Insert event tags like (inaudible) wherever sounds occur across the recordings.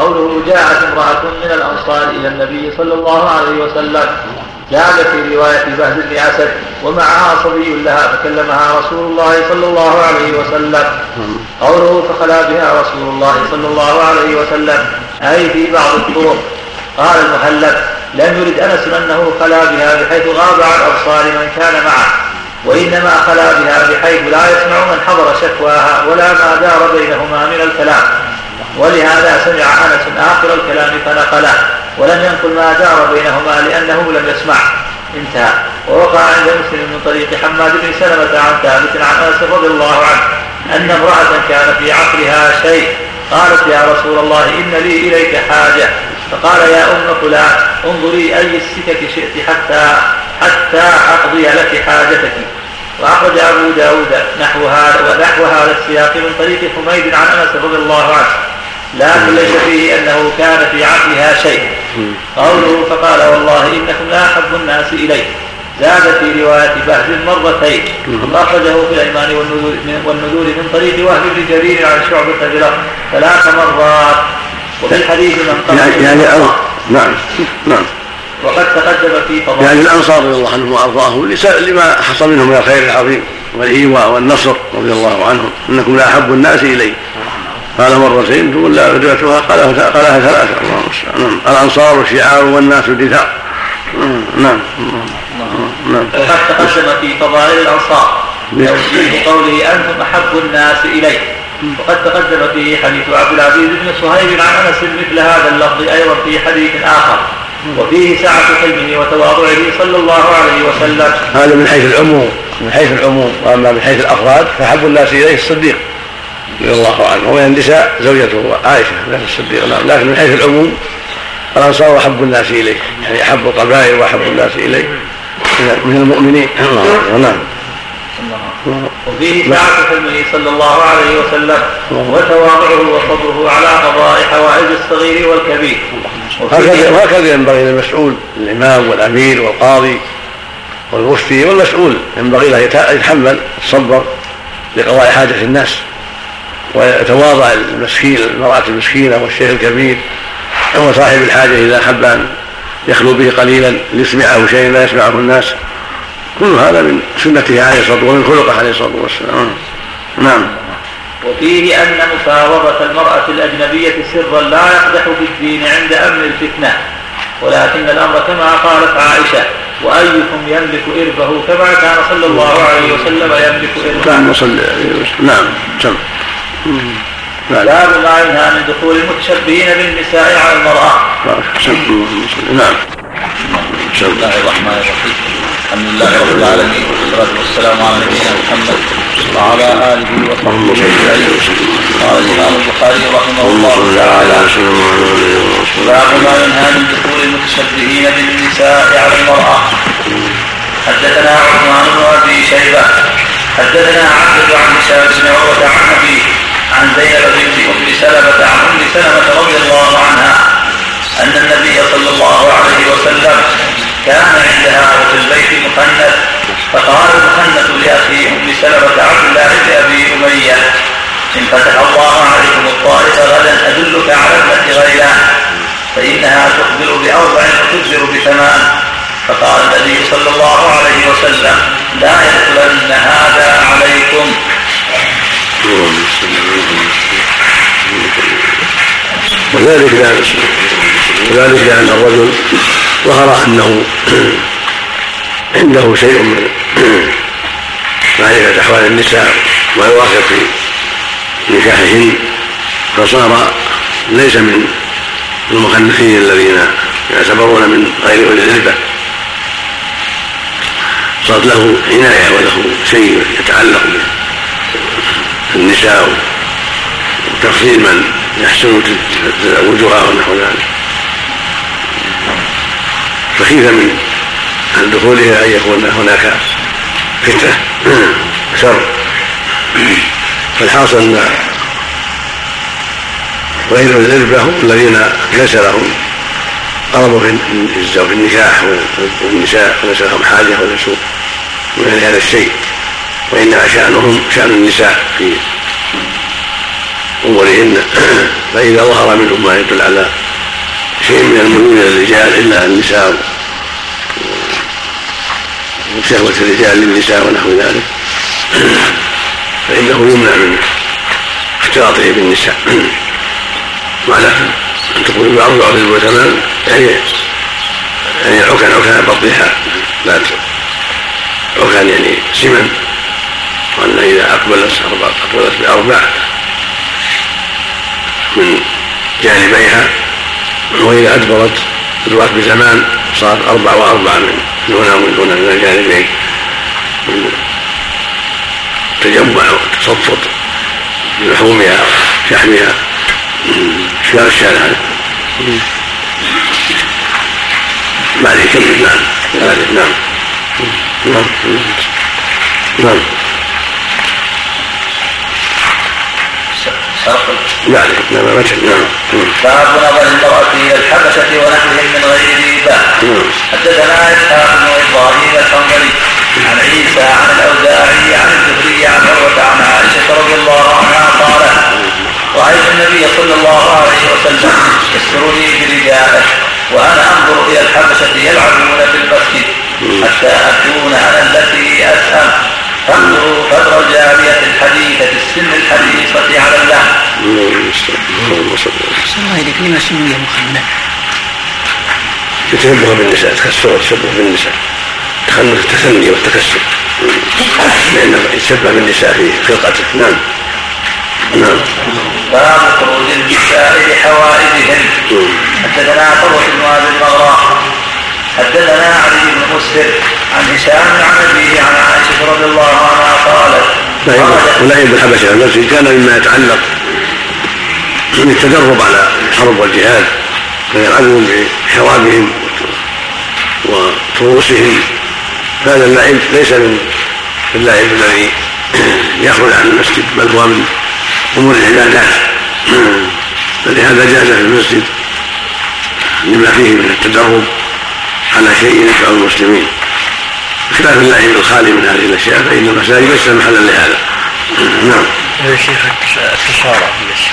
قوله جاءت امرأة من الأنصار إلى النبي صلى الله عليه وسلم. زاد في رواية بهز بن أسد ومعها صبي لها فكلمها رسول الله صلى الله عليه وسلم. قوله فخلا بها رسول الله صلى الله عليه وسلم. أي في بعض الطرق. قال المهلب لم يرد أنس أنه خلا بها بحيث غاب عن أبصار من كان معه. وإنما خلا بها بحيث لا يسمع من حضر شكواها ولا ما دار بينهما من الكلام. ولهذا سمع أنس آخر الكلام فنقله ولم ينقل ما دار بينهما لأنه لم يسمع. انتهى. ووقع عند مسلم من طريق حماد بن سلمة عن ثابت عن أنس رضي الله عنه أن امرأة كان في عقلها شيء. قالت يا رسول الله إن لي إليك حاجة. فقال يا أم فلان انظري أي السكك شئت حتى حتى أقضي لك حاجتك. وأخرج أبو داود نحو هذا ونحو هذا السياق من طريق حميد عن أنس رضي الله عنه. لكن ليس فيه أنه كان في عقلها شيء. قوله فقال والله إنكم لا أحب الناس إلي. زاد في رواية بهز مرتين. أخرجه في الأيمان والنذور من طريق وهب بن جرير عن شعبة ثلاث مرات. وفي الحديث من قبل يعني, يعني نعم. نعم. وقد تقدم في فضائل. يعني الأنصار رضي الله عنهم وأرضاهم لما حصل منهم من الخير العظيم والإيواء والنصر رضي الله عنهم. إنكم لا أحب الناس إلي. قال مرتين ثم لا رجعتها قالها قالها ثلاثة. الله المستعان. نعم. الأنصار شعار والناس دثار نعم. نعم. وقد تقدم في فضائل الأنصار. توجيه قوله أنتم أحب الناس الي وقد تقدم فيه حديث عبد العزيز بن صهيب عن أنس مثل هذا اللفظ أيضا في حديث آخر. وفيه سعة حلمه وتواضعه صلى الله عليه وسلم. هذا من حيث العموم. من حيث العموم. وأما من حيث الافراد فحب الناس إليه الصديق. رضي الله عنه. ومن النساء زوجته عائشة نفس الصديق نعم لكن من حيث العموم الأنصار أحب الناس اليه يعني أحب القبائل وأحب الناس اليه من المؤمنين. نعم. وفيه سعة حلمه صلى الله عليه وسلم وتواضعه وصبره على قضاء حوائج الصغير والكبير. وهكذا ينبغي للمسؤول الإمام والأمير والقاضي والمفتي والمسؤول. ينبغي له يتحمل الصبر لقضاء حاجة الناس. ويتواضع المسكين المرأة المسكينة والشيخ الكبير هو صاحب الحاجة إذا أحب أن يخلو به قليلا ليسمعه شيء لا يسمعه الناس. كل هذا من سنته عليه الصلاة والسلام ومن خلقه عليه الصلاة والسلام. نعم. وفيه أن مفاوضة المرأة الأجنبية سرا لا يقدح في الدين عند أمن الفتنة. ولكن الأمر كما قالت عائشة وأيكم يملك إربه كما كان صلى الله عليه وسلم يملك إربه. نعم نعم باب ما ينهى من دخول المتشبهين بالنساء على المرأة. نعم. بسم الله الرحمن الرحيم. الحمد لله رب العالمين والصلاة والسلام على نبينا محمد وعلى آله وصحبه أجمعين. قال الإمام البخاري رحمه الله تعالى باب ما ينهى من دخول المتشبهين بالنساء على المرأة. حدثنا عثمان بن أبي شيبة حدثنا عبد عن هشام بن عروة عن أبيه عن زينب بنت أم سلمة عن أم سلمة رضي الله عنها أن النبي صلى الله عليه وسلم كان عندها وفي البيت مخنث فقال المخنث لاخيه أم سلمة عبد الله بن أبي أمية إن فتح الله عليكم الطائف غدا أدلك على ابنه غيلان فإنها تخبر باربع وتخبر بثمان فقال النبي صلى الله عليه وسلم لا يدخلن هذا عليكم. وذلك لأن وذلك لأن الرجل ظهر أنه عنده شيء من معرفة أحوال النساء ويواقف في نكاحهن فصار ليس من المخنثين الذين يعتبرون من غير أولي العلبة. صارت له عناية وله شيء يتعلق بالنساء وتفصيل من يحسن تزوجها ونحو ذلك. فخيف من دخولها أن يكون هناك فتنة شر. فالحاصل أن غير العربة هم الذين ليس لهم قربوا في النكاح والنساء وليس لهم حاجة وليسوا من هذا الشيء. وانما شأنهم شأن النساء في أمورهن. (clears throat) فإذا ظهر منهم ما يدل على شيء من الميول إلى الرجال إلا النساء. وشهوة الرجال للنساء ونحو ذلك. (clears throat) فإنه يمنع من اختلاطه بالنساء. (clears throat) وعلى أن تقول بعض بعض تمام يعني يعني عكان عكان بطنها. لا عكان يعني سمن وأن إذا أقبلت أقبلت بأربع من جانبيها وإذا أدبرت أدبرت بزمان صارت أربع وأربع من هنا ومن هنا من الجانبين تجمع وتصفط بلحومها شحمها شار الشارع ما عليه كمل نعم. نعم. نعم. نعم نعم ما نعم باب نظر المرأة إلى الحبشة ونحوهم من غير ريبة حدثنا إسحاق بن إبراهيم الحنظلي عن عيسى عن الأوزاعي عن الزهري عن عروة عن عائشة رضي الله عنها قالت رأيت النبي صلى الله عليه وسلم يسترني برداءه وأنا أنظر إلى الحبشة يلعبون في المسجد حتى أكون أنا التي أسأم فانظروا قدر الجارية الحديثة السن الحديثة على اللحم. اللهم صل الله إليك لما؟ يتشبه بالنساء تكسر وتشبه بالنساء تخنث التثني والتكسر لأنه يتشبه بالنساء في خلقته نعم نعم باب خروج النساء لحوائجهن حدثنا قرة بن ابي حدثنا علي بن مسهر عن هشام عن أبيه عن عائشة رضي الله عنها قالت ولعب بالحبشه المسجد كان مما يتعلق بالتدرب على الحرب والجهاد فيلعبون بحرابهم وطروسهم هذا اللعب ليس من اللعب الذي يخرج عن المسجد بل هو من أمور العبادات. (clears throat) فلهذا جاز في المسجد لما فيه من التدرب على شيء ينفع المسلمين. بخلاف اللعب الخالي من هذه الأشياء فإن المساجد ليس محلا لهذا. نعم. يا شيخ في المسجد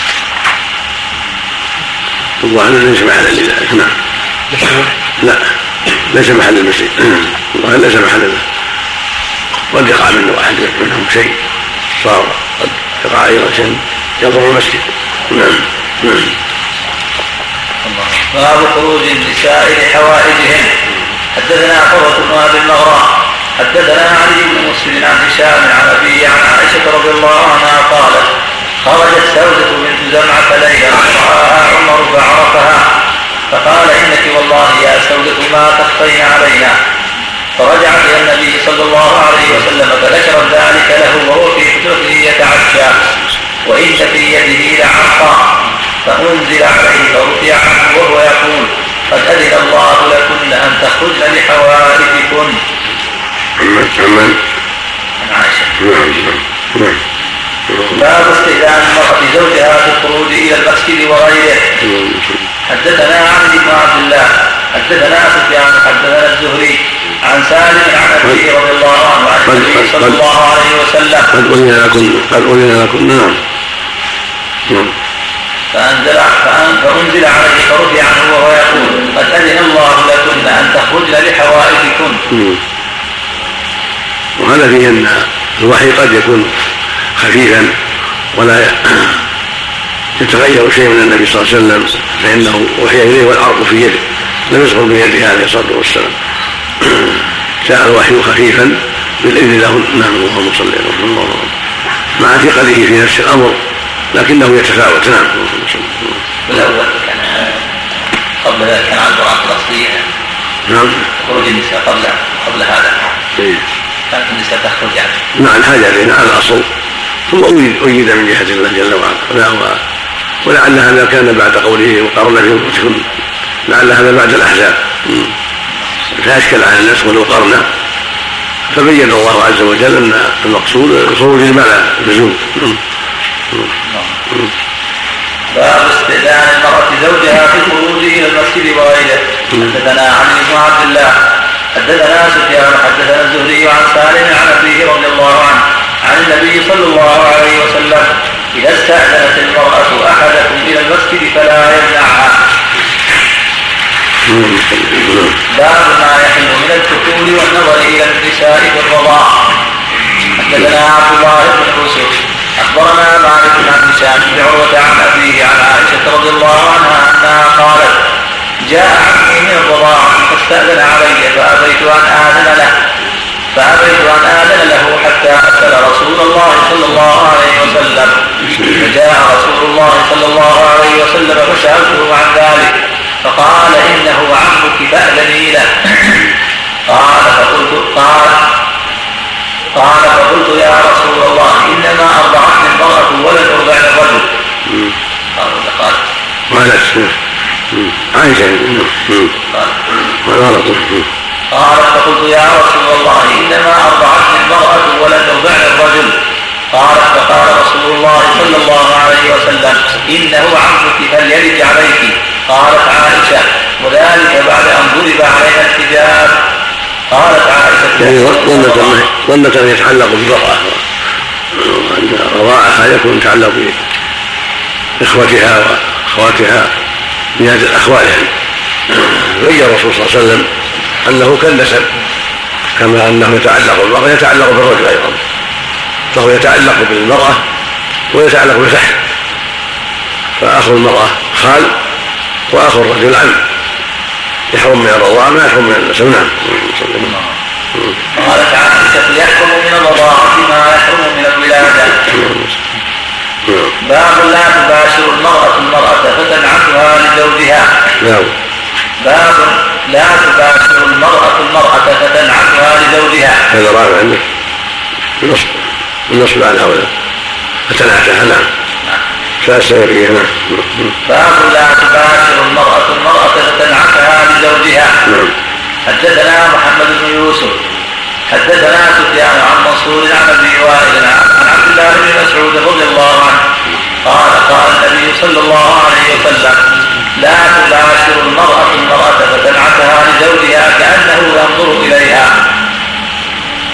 الظاهر ليس محلا لذلك. نعم. لا ليس محل المسجد. الظاهر ليس محل قد يقع منه واحد منهم شيء صار قد يقع أيضا شيء يضر المسجد. نعم. نعم. باب خروج النساء لحوائجهن. حدثنا قرة بن أبي المغراء حدثنا علي بن مسلم عن هشام عن أبي عن عائشة رضي الله عنها قالت خرجت سودة بنت زمعة ليلا فرآها عمر فعرفها فقال إنك والله يا سودة ما تخفين علينا. فرجعت إلى النبي صلى الله عليه وسلم فذكرت ذلك له وهو في حجرته يتعشى وإن في يده لعقا فأنزل عليه فرفع عنه وهو يقول قد أذن الله لكن أن تخرجن لحوائجكن. عمن؟ عن. نعم نعم باب استئذان المرأة زوجها في الخروج إلى المسجد وغيره. حدثنا عبد بن عبد الله حدثنا سفيان حدثنا الزهري عن سالم عن ابي رضي الله عنه عن النبي صلى الله عليه وسلم قد أذن لكم قد أذن لكم نعم نعم فأنزل فأنزل عليه فرفع عنه وهو يقول قد أذن الله لكن أن تخرجن لحوائجكن. وهذا فيه أن الوحي قد يكون خفيفا ولا (clears throat) يتغير شيء من النبي صلى الله عليه وسلم فإنه وحي إليه والعرض في يده لم يصغر بيده عليه الصلاة والسلام. (clears throat) جاء الوحي خفيفا بالإذن له نعم اللهم صل الله مع ثقله في نفس الأمر لكنه يتفاوت. نعم. بالأول كان قبل ذلك كان على القرآن الأصلية نعم. خروج النساء قبل قبل هذا. إيه. كانت النساء تخرج يعني. مع الحاجة إلينا على الأصل. ثم أيد من جهة الله جل وعلا. ولعل هذا كان بعد قوله وقرن في انفسكم لعل هذا بعد الأحزاب. فأشكل على الناس ولو قرن. فبين الله عز وجل أن المقصود خروج المعنى اللزوم باب استئذان المرأة زوجها في الخروج إلى المسجد وغيره. حدثنا علي بن عبد الله حدثنا سفيان حدثنا الزهري عن سالم عن أبيه رضي الله عنه عن النبي صلى الله عليه وسلم إذا استأذنت المرأة أحدكم إلى المسجد فلا يمنعها. باب ما يحل من الكحول والنظر إلى النساء في الرضاع. حدثنا عبد الله بن يوسف أخبرنا مالك عن هشام بن عروة عن أبيه عن عائشة رضي الله عنها أنها قالت جاء عمي من الرضاعة فاستأذن علي فأبيت أن آذن له فأبيت أن آذن له حتى أسأل رسول الله صلى الله عليه وسلم. فجاء رسول الله صلى الله عليه وسلم فسألته عن ذلك فقال إنه عمك فأذني له. قال فقلت قال. قال فقلت يا رسول الله إنما أرضعتني المرأة ولم أرضع الرجل. قال قال. قالت عائشة قال. قالت فقلت يا رسول الله إنما أرضعتني المرأة ولم أرضع الرجل. قالت فقال رسول الله صلى الله عليه وسلم إنه عمك فليلد عليك. قالت عائشة وذلك بعد أن ضرب عليها الحجاب. قالت عائشة يعني ظنة ظنة أن يتعلق بالمرأة وأن رضاعها يكون يتعلق بإخوتها وأخواتها من أخوالها بين الرسول صلى الله عليه وسلم أنه كالنسب كما أنه يتعلق بالمرأة يتعلق بالرجل أيضا. فهو يتعلق بالمرأة ويتعلق بالفحل فأخو المرأة خال وأخو الرجل عم. يحرم من الرضاعة ما يحرم من النسب نعم. قالت عائشة يحرم من الرضاعة ما يحرم من الولادة. باب لا تباشر المرأة المرأة فتنعتها لزوجها. نعم. باب لا تباشر المرأة المرأة فتنعتها لزوجها. هذا رابع عندك. النصب النصب على هؤلاء فتنعتها نعم. نعم. باب لا تباشر المرأة المرأة لزوجها نعم. حدثنا محمد بن يوسف. حدثنا سفيان عن منصور عن أبي وائل عن عبد الله بن مسعود رضي الله عنه. قال قال النبي صلى الله عليه وسلم لا تباشر المرأة المرأة فتنعتها لزوجها كأنه ينظر إليها.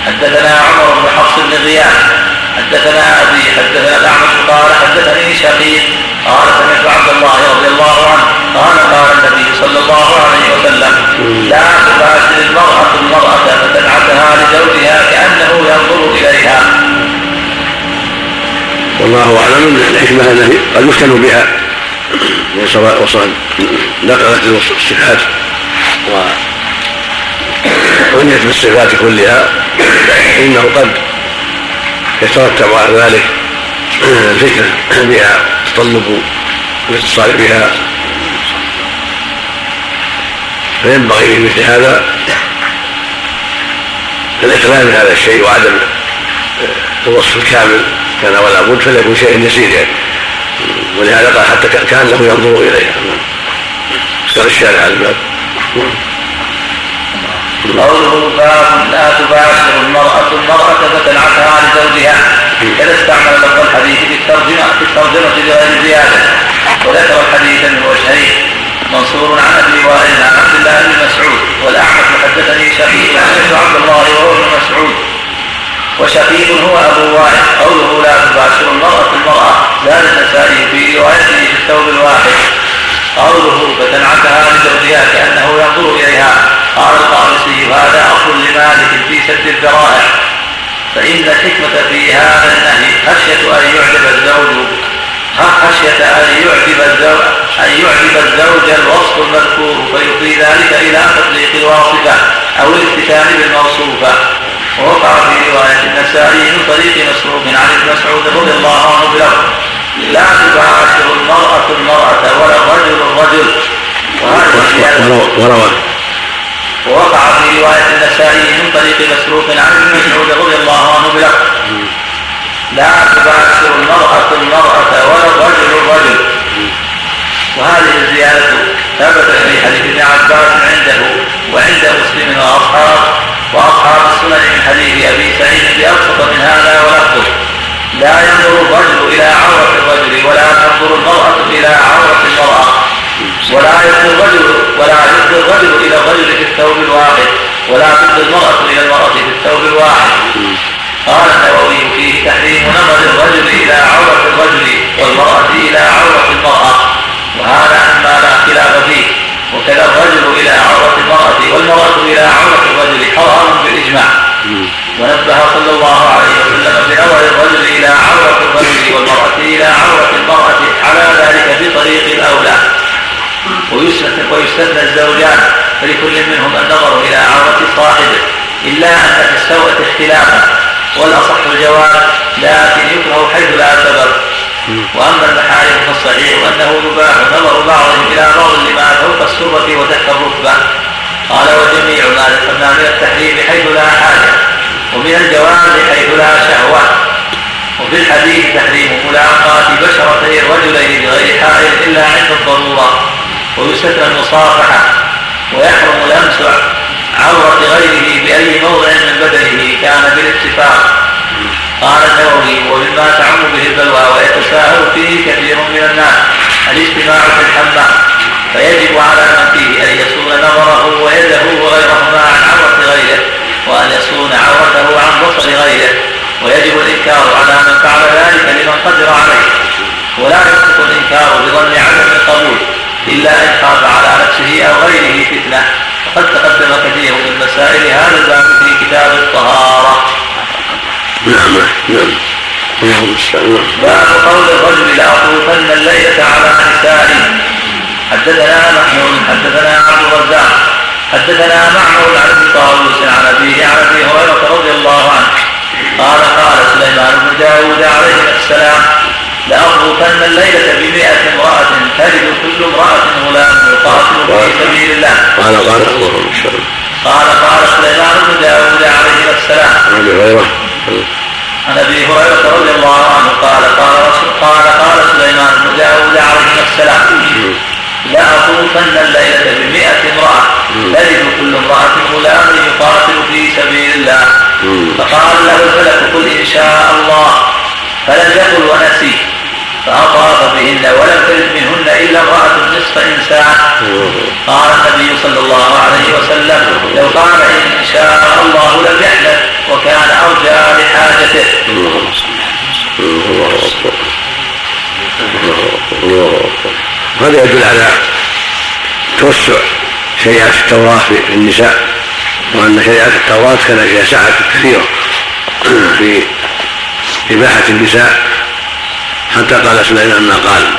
حدثنا عمر بن حفص بن غياث. حدثنا أبي حدثنا الأعمش قال حدثني شقيق قال سمعت عبد الله رضي الله عنه قال قال النبي صلى الله عليه وسلم لا تباشر المرأة المرأة فتنعتها لزوجها كأنه ينظر إليها. والله أعلم الحكمة انه قد يفتن بها. وصل نقلت الصفات. وعنيت بالصفات كلها. إنه قد يترتب على ذلك الفتنه بها تطلب الاتصال بها. فينبغي في مثل هذا الإقلال من هذا الشيء وعدم الوصف الكامل. كان ولا بد فليكن شيء يسير يعني ولهذا قال حتى كانه ينظر اليها اختار الشارع على الباب. قوله باب لا تباشر المرأة المرأة فتنعتها لزوجها. إذا استعمل لفظ الحديث في الترجمة في الترجمة بغير زيادة. وذكر الحديث من وجهين منصور عن أبي وائل عن عبد الله بن مسعود. والأعمش حدثني شقيق عن عبد الله وهو ابن مسعود. وشقيق هو أبو وائل. قوله لا تباشر المرأة المرأة زاد النسائي في روايته في الثوب الواحد. قوله فتنعتها لزوجها كأنه ينظر إليها. قال القامسي هذا أصل لمالك في سد الذرائع. فإن الحكمة في هذا النهي خشية أن يعجب الزوج خشية أن يعجب الزوج أن يعجب الزوج الوصف المذكور فيفضي ذلك إلى تطليق الواصفة أو الافتتان بالموصوفة. ووقع في رواية النسائي من طريق مسروق عن ابن مسعود رضي الله عنه بلفظ لا تباشر المرأة المرأة ولا الرجل الرجل. وروى ووقع في رواية النسائي من طريق مسروق عن ابن مسعود رضي الله عنه بلفظ. لا تباشر المرأة المرأة ولا الرجل الرجل. وهذه الزيادة ثبتت في حديث ابن عباس عنده وعند مسلم وأصحاب وأصحاب السنن من حديث أبي سعيد بأبسط من هذا ولفظه. لا ينظر الرجل إلى عورة الرجل داود عليه السلام لأطوفن الليلة بمئة امرأة تلد كل امرأة غلام يقاتل في سبيل الله. قال قال اللهم قال قال سليمان بن داود عليه السلام. عن أبي هريرة. عن أبي هريرة رضي الله عنه قال قال رسول قال قال سليمان بن داود عليه السلام. لأطوفن الليلة بمئة امرأة تلد كل امرأة غلام يقاتل في سبيل الله. فقال له الملك قل إن شاء الله. فلم يقل ونسي. فأطاف بهن ولم تلد منهن إلا امرأة نصف إنسان. قال النبي صلى الله عليه وسلم لو قال إن شاء الله لم يحلف وكان أرجى لحاجته. هذا يدل على توسع شريعة التوراة في النساء وأن شريعة التوراة كان فيها سعة كثيرة. في إباحة النساء حتى قال سليمان ما قال.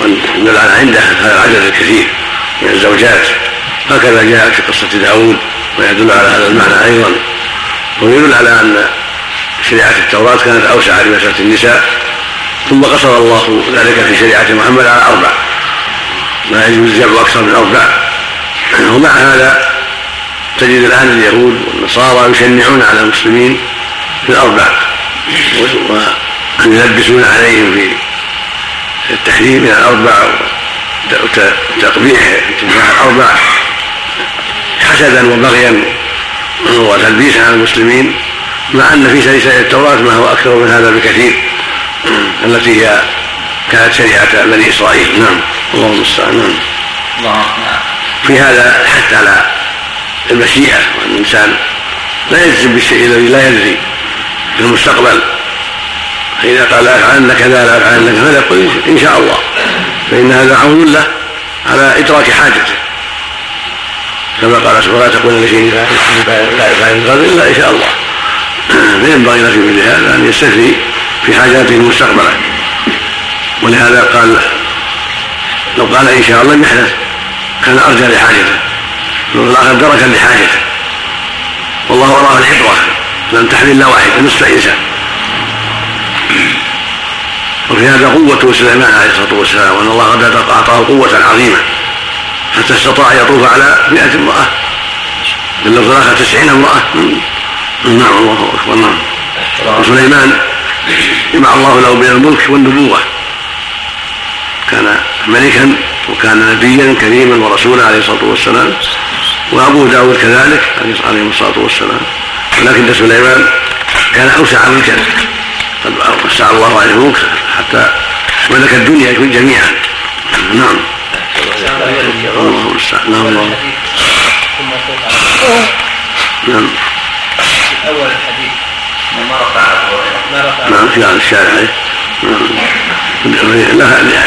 ويدل على عنده هذا العدد الكثير من الزوجات. هكذا جاء في قصة داود ويدل على هذا المعنى أيضا. ويدل على أن شريعة التوراة كانت أوسع لمسألة النساء. ثم قصر الله ذلك في شريعة محمد على أربع. لا يجوز الجمع أكثر من أربع. ومع هذا تجد الآن اليهود والنصارى يشنعون على المسلمين في الأربع وأن يلبسون عليهم في التحريم من الأربع وتقبيح تنفع الأربع حسدا وبغيا وتلبيسا على المسلمين مع أن في سلسله التوراة ما هو أكثر من هذا بكثير التي هي كانت شريعة بني إسرائيل. نعم الله المستعان. نعم. في هذا الحث على المشيئه وان الإنسان لا يجزم بالشيء الذي لا يدري في المستقبل فإذا قال افعلن كذا لا افعلن كذا يقول إن شاء الله. فإن هذا عون له على إدراك حاجته. كما قال سبحانه ولا تقول لشيء لا يفعل الغد إلا إن شاء الله. (clears throat) فينبغي له في مثل هذا أن يستثني في حاجاته المستقبلة. ولهذا قال لو قال إن شاء الله لم يحدث كان أرجى لحاجته. والاخر دركا لحاجته والله وراه العبرة. لم تحمل إلا واحدة نصف انسان وفي هذا قوة سليمان عليه الصلاة والسلام وأن الله قد أعطاه قوة عظيمة. حتى استطاع أن يطوف على مئة امرأة. باللفظ الآخر تسعين امرأة. نعم الله أكبر نعم. وسليمان جمع الله له بين الملك والنبوة. كان ملكا وكان نبيا كريما ورسولا عليه الصلاة والسلام. وأبو داود كذلك عليه الصلاة والسلام. ولكن سليمان كان أوسع ملكا قد وسع الله عليه الملك حتى ملك الدنيا جميعا. نعم. الله المستعان نعم الله. نعم. اول الحديث ما رفع ما رفع نعم في هذا الشارع نعم.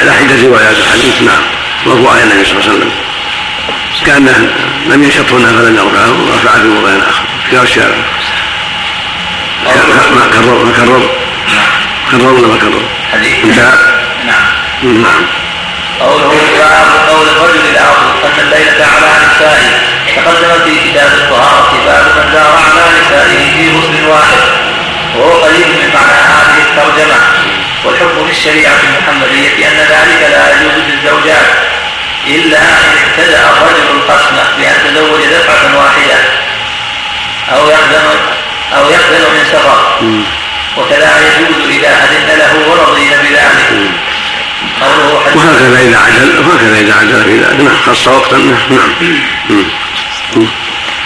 لا عدة روايات الحديث نعم. مرفوع إلى النبي صلى الله عليه وسلم. كأنه لم ينشط هنا فلم يرفعه ورفعه في موضع آخر. في الشارع ما كرر ما كرر. كرر ولا ما كرر؟ حديث. انتهى نعم. نعم قوله باب قول الرجل الآخر أن الليلة على نسائه. تقدم في كتاب الطهارة باب من دار على نسائه في غسل واحد. وهو قريب من معنى هذه الترجمة. والحكم في الشريعة المحمدية أن ذلك لا يجوز للزوجات. إلا أن ابتدأ الرجل القسمة بأن تزوج دفعة واحدة أو يقدم أو يقبل من سفر وكذا يجوز إذا أذن له ورضي بذلك وهكذا إذا عجل وهكذا إذا عجل في ذلك نعم خص وقتا نعم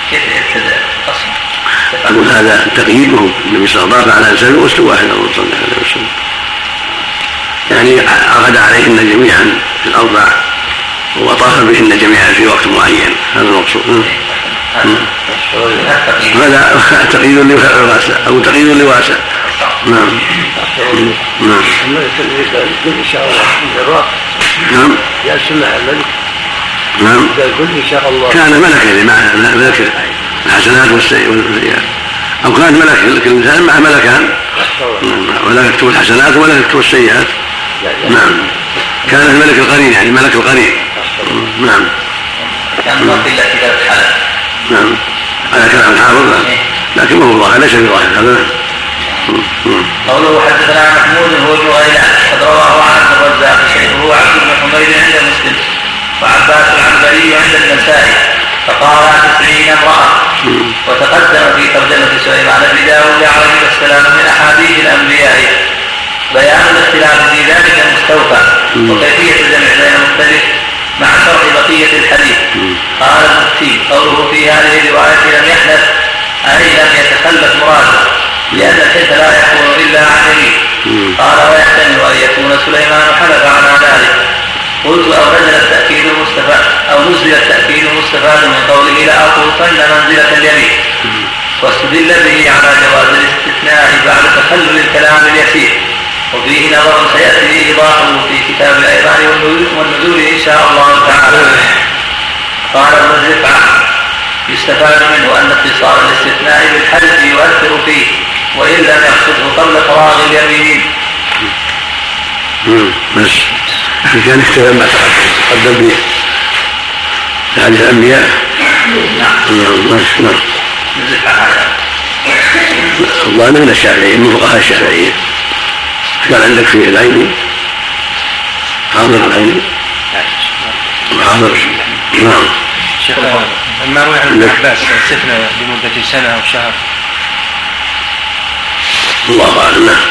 كيف يبتدأ أقول هذا تقييده النبي صلى الله عليه وسلم على إنسان غسل واحد صلى الله عليه وسلم يعني عقد عليهن جميعا في الأربع وطاف بهن جميعا في وقت معين. هذا المقصود. هذا تقييد لواسع أو تقييد لواسع. نعم. نعم. ان شاء الله نعم. يا سمع الملك نعم. ان شاء الله كان ملكا مع ملك الحسنات والسيئات أو كان ملك الإنسان مع ملكان. ملك يكتب الحسنات وملك يكتب السيئات. نعم. كان الملك القرين يعني ملك القرين. نعم. كان في الا كتاب الحلال نعم. هذا كلام الحافظ؟ لكن ما هو ظاهر ليس بظاهر هذا. قوله حدثنا محمود هو ابن غيلان قد رواه عن الرزاق شيخه عبد بن حميد عند مسلم وعباس العنبري عند النسائي فقال تسعين امرأة. وتقدم في ترجمة سليمان بن داود عليه السلام من أحاديث الأنبياء. بيان الاختلاف في ذلك المستوفى وكيفية الجمع بين المختلف؟ مع شرح بقية الحديث. قال المفتي قوله في هذه الرواية لم يحدث أي لم يتخلف مراده لأن الحلف لا يكون إلا عن يمين. قال ويحتمل أن يكون سليمان حلف على ذلك. قلت أو نزل التأكيد المستفاد أو نزل التأكيد المستفاد من قوله لأطوفن منزلة اليمين. واستدل به على جواز الاستثناء بعد تخلل الكلام اليسير. وفيه نظر سيأتي إيضاحه في كتاب الأيمان والنزول إن شاء الله تعالى. قال ابن الرفعة يستفاد منه أن اتصال الاستثناء بالحدث يؤثر فيه وإن لم يقصده قبل فراغ اليمين بس كان اختلاف ما تقدم. به حديث الأنبياء. نعم. نعم. نعم والله من الشافعية من فقهاء الشافعية. كان عندك في العين حاضر العين حاضر. نعم. شيخ ما روي عن ابن عباس استثنى لمدة سنة أو شهر. الله أعلم. نعم.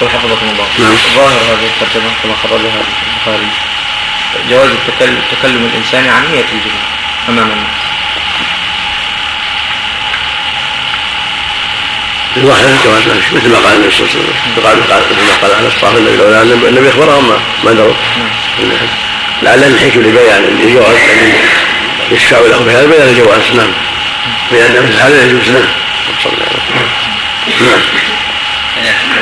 حفظكم الله. نعم. ظاهر هذه الترجمة كما خرجها البخاري. جواز التكلم, تكلم الإنسان عن نية الجميع أمام الناس. الظاهر جواز مثل ما قال النبي صلى الله عليه وسلم قال مثل ما قال على الصحابة النبي لولا النبي أخبرهم ما دروا لعل الحكم لبيان الجواز الذي يشفع له بهذا بيان الجواز نعم. بأن مثل هذا يجوز نعم. صلى الله عليه وسلم. نعم.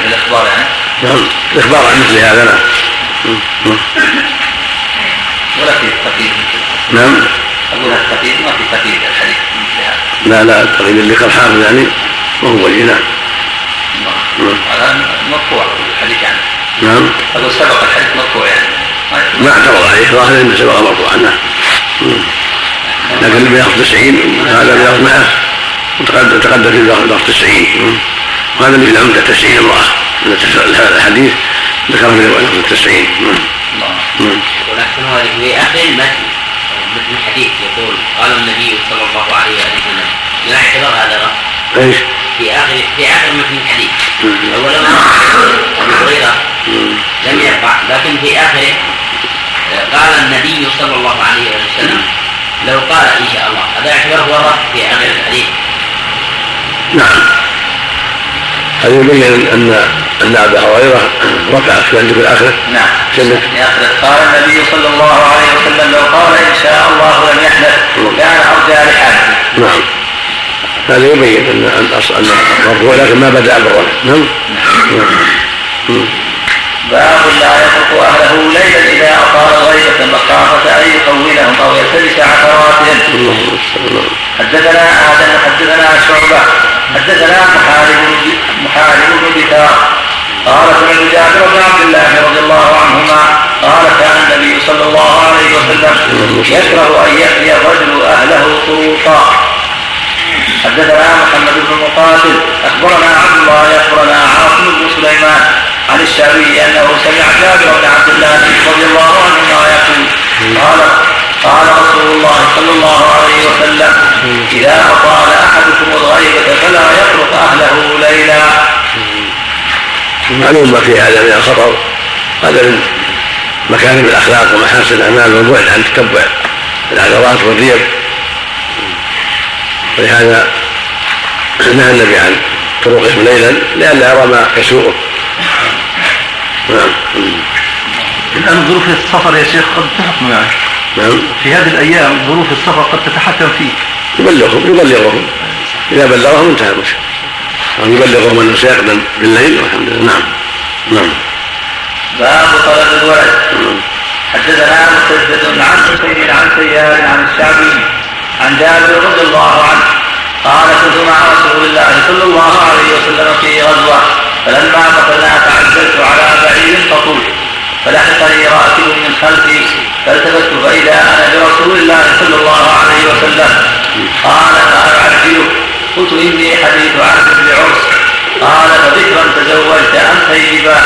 في الإخبار يعني نعم. الإخبار عن مثل هذا نعم. ولا في تقييد. نعم. أقول التقييد ما في تقييد الحديث. مثل هذا لا لا التقييد اللي قال حافظ يعني. وهو ولي نعم هذا مرفوع الحديث يعني. نعم. أقول سبق الحديث مرفوع يعني. ما اعترض عليه. ظاهر انه سبق مرفوعا نعم لكن اللي بياخذ 90 هذا بياخذ 100 وتقدم تقدم في بياخذ 90 وهذا مثل عمدة 90 امرأة. هذا الحديث ذكر في رواية 90 نعم ولكن هذه في اخر المتن. مثل الحديث يقول قال النبي صلى الله عليه وسلم. لا اعتبار هذا إيش؟ في اخر في آخر مثل الحديث اول ما أبو هريرة لم يرفع لكن في آخره قال النبي صلى الله عليه وسلم لو قال إن شاء الله. هذا يعتبر هو الرفع في آخر الحديث. نعم. هذا يبين ان أن أبا هريرة رفع في عندك الاخره نعم. في آخره. قال النبي صلى الله عليه وسلم لو قال إن شاء الله لم يحدث كان أرجى لحاله نعم. هذا يبين ان ان ان مرفوع لكن ما بدأ بالرفع نعم؟ باب لا يترك أهله ليلا إذا أطال غيبة مخافه ان يقولهم أو يلتبس عثراتهم. حدثنا آدم حدثنا شعبة حدثنا محارب محارب بن بكار قال سمعت جابر بن عبد الله رضي الله عنهما قال كان النبي صلى الله عليه وسلم يكره أن يأتي الرجل أهله طروقا حدثنا محمد بن مقاتل أخبرنا عبد الله أخبرنا عاصم بن سليمان عن الشعبي أنه سمع جابر بن عبد الله رضي الله عنهما يقول قال قال رسول الله صلى الله عليه وسلم إذا أطال أحدكم الغيبة فلا يترك أهله ليلا. معلوم ما في هذا من الخطر. هذا من مكارم الأخلاق ومحاسن الأعمال والبعد عن تتبع العذرات والريب. ولهذا نهى النبي عن طرقهم ليلا لئلا يرى ما يسوءه نعم. الآن ظروف السفر يا شيخ قد تحكم معه نعم. في هذه الأيام ظروف السفر قد تتحكم فيه. يبلغهم يبلغهم. إذا بلغهم انتهى المشكلة أو يبلغهم أنه سيقدم بالليل والحمد لله. نعم. نعم. باب طلب الولد حدثنا مسدد عن حسين عن سيار عن الشعبي. عن جابر رضي الله عنه قال كنت مع رسول الله صلى الله عليه وسلم في غزوة فلما قتلنا تعجلت على بعير فطلت فلحقني راكب من خلفي فالتفت فإذا أنا برسول الله صلى الله عليه وسلم. قال اعجله قلت إني حديث عهد بعرس قال فذكرا تزوجت أم طيبا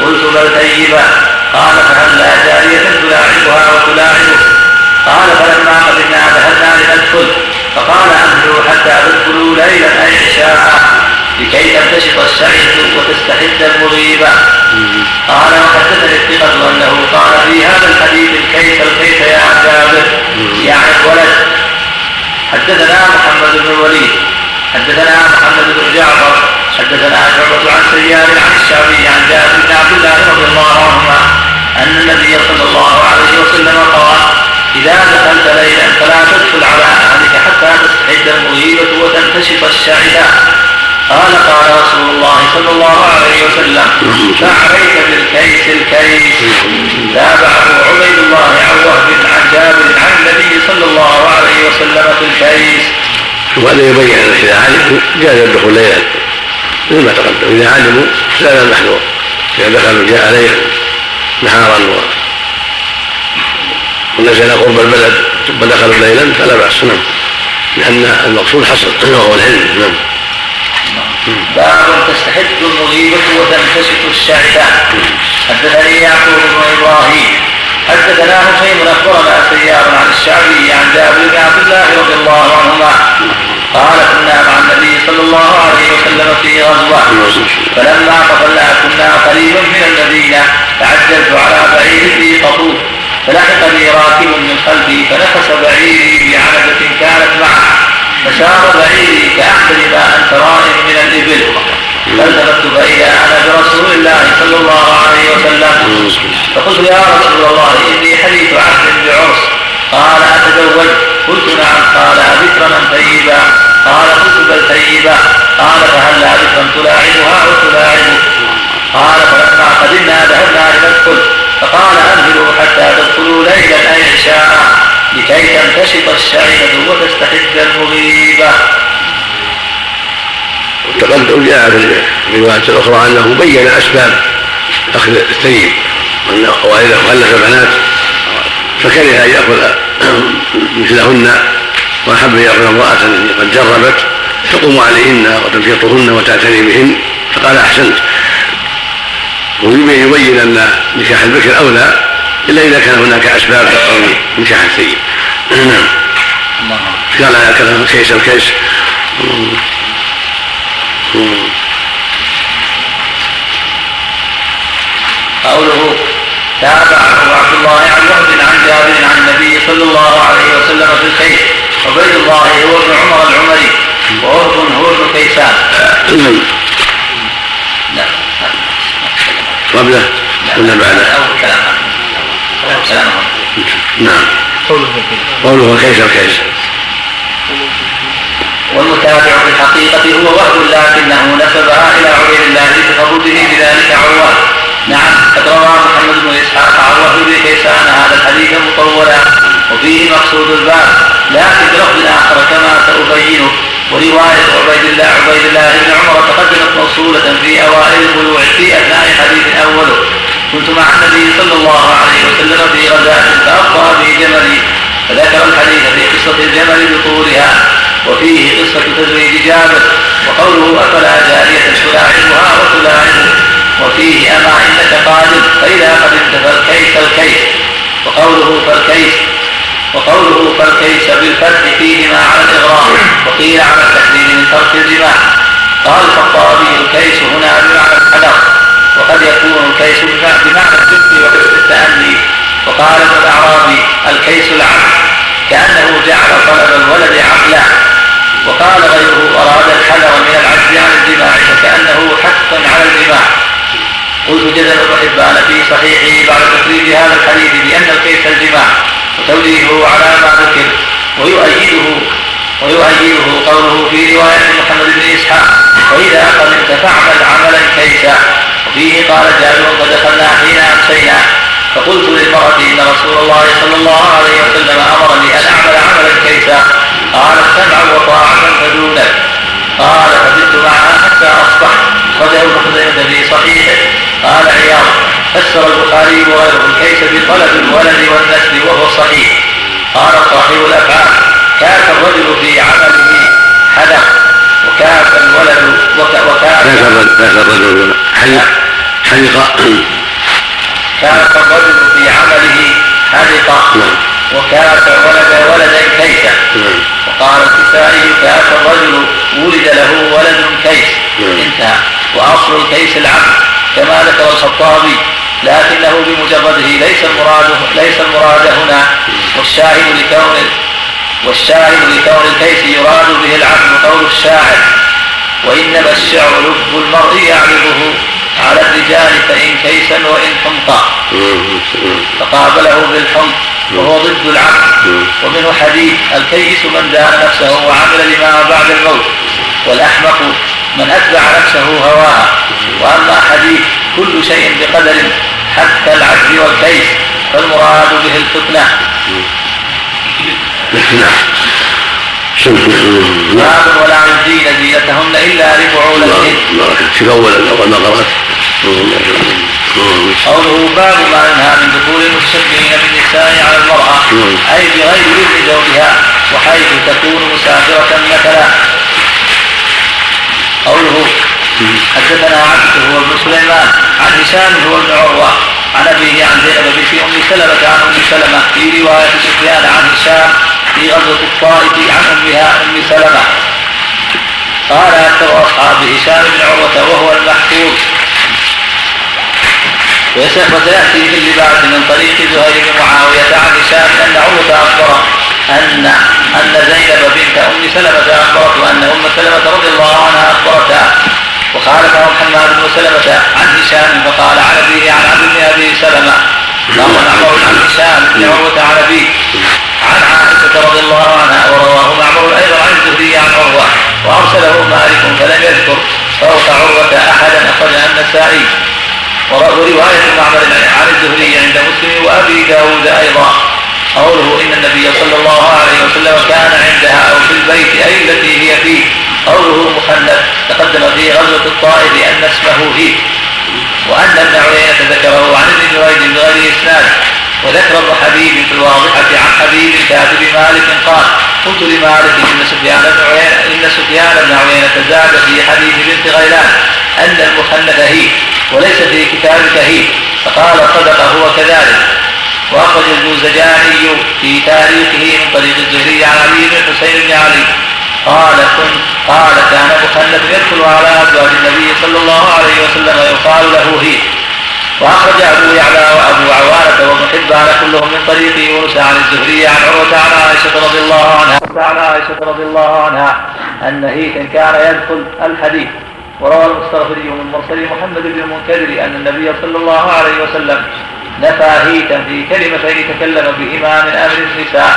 قلت بل طيبا قال فهل لا جارية تلاعبها وتلاعبه قال فلما قدمنا ذهبنا لندخل فقال انزلوا حتى تدخلوا ليلا أي عشاء لكي تنتشط السعيد وتستحد المغيبة. قال وحدثني الثقة أنه قال في هذا الحديث الكيف الكيف يا جابر؟ يعني الولد. حدثنا محمد بن الوليد. حدثنا محمد بن جعفر. حدثنا شعبة عن سيار عن الشعبي عن جابر بن عبد الله رضي الله عنهما أن النبي صلى الله عليه وسلم قال إذا دخلت ليلا فلا تدخل على أهلك حتى تستحد المغيبة وتنتشط الشعثة قال قال رسول الله صلى الله عليه وسلم فعليك بالكيس؟ الكيس. تابعه عبيد الله عن وهب عن جابر عن النبي صلى الله عليه وسلم في الكيس. وهذا يبين أن إذا علموا جاز الدخول ليلا. مثل ما تقدم إذا علموا زال المحذور إذا دخلوا جاء ليلا نهارا ونزل قرب البلد ثم دخلوا ليلا فلا بأس نعم. لأن المقصود حصل وهو العلم نعم. باب تستحد المغيبة وتنكشف الشعثة حدثني يعقوب بن إبراهيم. حدثنا حسين أخبرنا سيار عن الشعبي عن جابر بن عبد الله رضي الله عنهما. قال كنا مع النبي صلى الله عليه وسلم في غزوة. فلما قتلنا كنا قريبا من المدينة تعجلت على بعير في قطوف. فلحقني راكب من خلفي فنفس بعيري بعنبة كانت معه. فسار بعيري كأحسن ما أنت رائع من الإبل. فالتفت فإذا أنا برسول الله صلى الله عليه وسلم. فقلت يا رسول الله إني حديث عهد بعرس. قال أتزوج؟ قلت نعم. قال أذكرا أم طيبا؟ قال قلت بل طيبا. قال فهل ذكرا تلاعبها أو تلاعبه قال فلما قدمنا ذهبنا لندخل فقال أنزلوا حتى تدخلوا ليلا أي عشاء لكي تنتشط الشعبة وتستحد المغيبة. وتقدم جاء في الروايات الأخرى أنه بين أسباب أخذ الثيب وإذا خلف البنات فكره أن يأخذ مثلهن وأحب أن يأخذ امرأة قد جربت تقوم عليهن وتنفيطهن وتعتني بهن فقال أحسنت. ويبين أن نكاح البكر أولى إلا إذا كان هناك أسباب تقوي نكاح الثيب نعم قال هكذا كيس الكيس. قوله تابعه عبد الله عن وهب عن جابر عن النبي صلى الله عليه وسلم في الخير عبيد الله هو ابن عمر العمري وعرف هو ابن كيسان قبله؟ ولا بعده؟ نعم. قوله كيف الكيس؟ والمتابع في الحقيقة هو وهب لكنه نسبها إلى عبيد الله بتفرده بذلك عروة. نعم قد روى محمد بن إسحاق وهب بن كيسان هذا الحديث مطولا. وفيه مقصود الباب. لكن بلفظ آخر كما سأبينه. ورواية عبيد الله عبيد الله بن عمر تقدمت موصولة في أوائل البلوع في أثناء حديث أوله. كنت مع النبي صلى الله عليه وسلم في غزاة فأبقى في جملي. قصة الجمل بطولها. وفيه قصة تزويج جابر. وقوله أفلا جارية تلاعبها وتلاعبه وفيه أما إنك قادر فإذا قدمت فالكيس الكيس وقوله فالكيس وقوله فالكيس بالفتح فيهما على الإغراء وقيل على التحذير من ترك الجماع قال الخطابي الكيس هنا بمعنى الحذر وقد يكون الكيس بمعنى الجد وحسن التأني. وقال ابن الأعرابي الكيس العقل كأنه جعل طلب الولد عقلا. وقال غيره أراد الحذر من العجز عن الجماع فكأنه حث على الجماع قلت جزم ابن حبان في صحيحه بعد تخريج هذا الحديث بأن الكيس الجماع وتوجيهه على ما ذكر ويؤيده ويؤيده قوله في رواية محمد بن إسحاق وإذا قدمت فاعمل عملا كيسا. وفيه قال جابر فدخلنا حين أمسينا. فقلت للمرأة إن رسول الله صلى الله عليه وسلم أمرني أن أعمل عملا كيسا. قالت سمعا وطاعة فدونك. قال فزدت معها حتى أصبحت خرجه ابن خزيمة في صحيحه قال عياض فسر البخاري وغيره الكيس بطلب الولد والنسل وهو صحيح. قال صاحب الأفعال كاف الرجل في عمله حدق وكاف الولد وكاف كاف الرجل؟ حدق حدق كاف الرجل في عمله حدق وكاف ولد ولدا كيسا. نعم. وقال الكسائي كاف الرجل ولد له ولد كيس. نعم. انتهى. وأصل الكيس العبد كما ذكر الخطابي. لكنه بمجرده ليس المراد ليس المراد هنا. والشاهد لكون والشاهد لكون الكيس يراد به العقل قول الشاعر. وإنما الشعر لب المرء يعرضه. على الرجال فإن كيسا وإن حمقا فقابله بالحمق وهو ضد العقل ومنه حديث الكيس من دان نفسه وعمل لما بعد الموت. والأحمق من أتبع نفسه هواها. وأما حديث كل شيء بقدر حتى العجز والكيس. فالمراد به الفتنة. باب ولا يبدين زينتهن إلا لبعولتهن في أول أول ما قرأت قوله باب ما ينهى من دخول المستكبرين بالنساء على المرأة أي بغير إذن زوجها وحيث تكون مسافرة مثلا. قوله حدثنا عبد هو ابن سليمان عن هشام هو ابن عروة عن أبيه عن زينب بنت أم سلمة عن أم سلمة في رواية سفيان عن هشام في غزوة الطائف عن أمها أم سلمة. قال أكثر أصحاب هشام بن عروة وهو المحفوظ. وسيأتي في اللباس من طريق زهير بن معاوية عن هشام أن عروه اخبره ان أن زينب بنت أم سلمة أخبرته أن أم سلمة رضي الله عنها أخبرتها. وخالفه حماد بن سلمة عن هشام فقال عن أبيه عن عبد بن أبي سلمة. قال معمر عن هشام بن عروة عن أبيه عن عائشة رضي الله عنها ورواه معمر أيضا عن الزهري عن عروة وأرسله مالك فلم يذكر فوق عروة أحدا أخرجها النسائي ورواية معمر عن الزهري عند مسلم وأبي داود أيضا. قوله إن النبي صلى الله عليه وسلم كان عندها أو في البيت أي التي هي فيه. قوله مخلف تقدم في غزوة الطائف أن اسمه هي. وأن ابن عيينة ذكره عن ابن جريج بغير إسناد. وذكر ابن حبيب في الواضحة عن حبيب كاتب مالك قال قلت لمالك إن سفيان بن عيينة إن سفيان بن عيينة زاد في حديث بنت غيلان أن المخنث هي وليس في كتابك هي فقال صدق هو كذلك. وأخرج الجوزجاني في تاريخه من طريق الزهري عن علي بن حسين بن علي. قال كنت قال كان مخلف يدخل على أزواج النبي صلى الله عليه وسلم ويقال له هي وأخرج أبو يعلى وأبو عوانه وابن حبان كلهم من طريق يونس عن الزهري عن عروة عن عائشة رضي الله عنها. عن عائشة رضي الله عنها أن هيثا كان يدخل الحديث. وروى المستغفري من مرسل محمد بن المنكدر أن النبي صلى الله عليه وسلم نفى هيثا في كلمتين تكلم بهما من أمر النساء.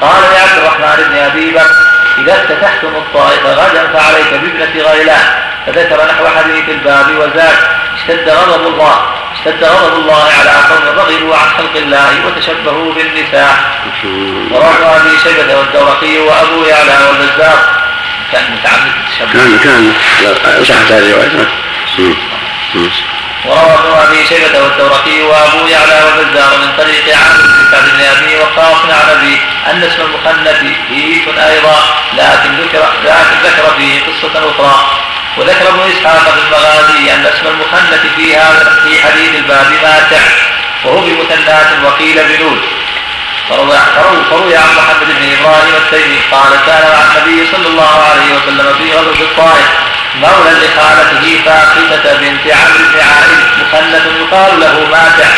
قال لعبد الرحمن بن أبي بكر إذا افتتحتم الطائف غدا فعليك بابنة غيلان. فذكر نحو حديث الباب وزاد اشتد غضب الله اشتد غضب الله على قوم رغبوا عن خلق الله وتشبهوا بالنساء. وروى أبي شيبة والدورقي وأبو يعلى والبزار كان متعمد التشبه كان كان. صحت هذه الرواية. وروى ابن أبي شيبة والدورقي وأبو يعلى والبزار من طريق عامر بن سعد بن أبي وقاص عن ابي أن اسم المخنث هيث أيضا لكن ذكر لكن ذكر فيه قصة أخرى. وذكر ابن إسحاق في المغازي أن اسم المخنث في هذا في حديث الباب ماتع وهو بمثنات وقيل بنود فروي عن محمد بن إبراهيم التيمي قال كان مع النبي صلى الله عليه وسلم في غزوة الطائف مولى لخالته فاخته بنت عمرو بن عائد مخنث يقال له ماتع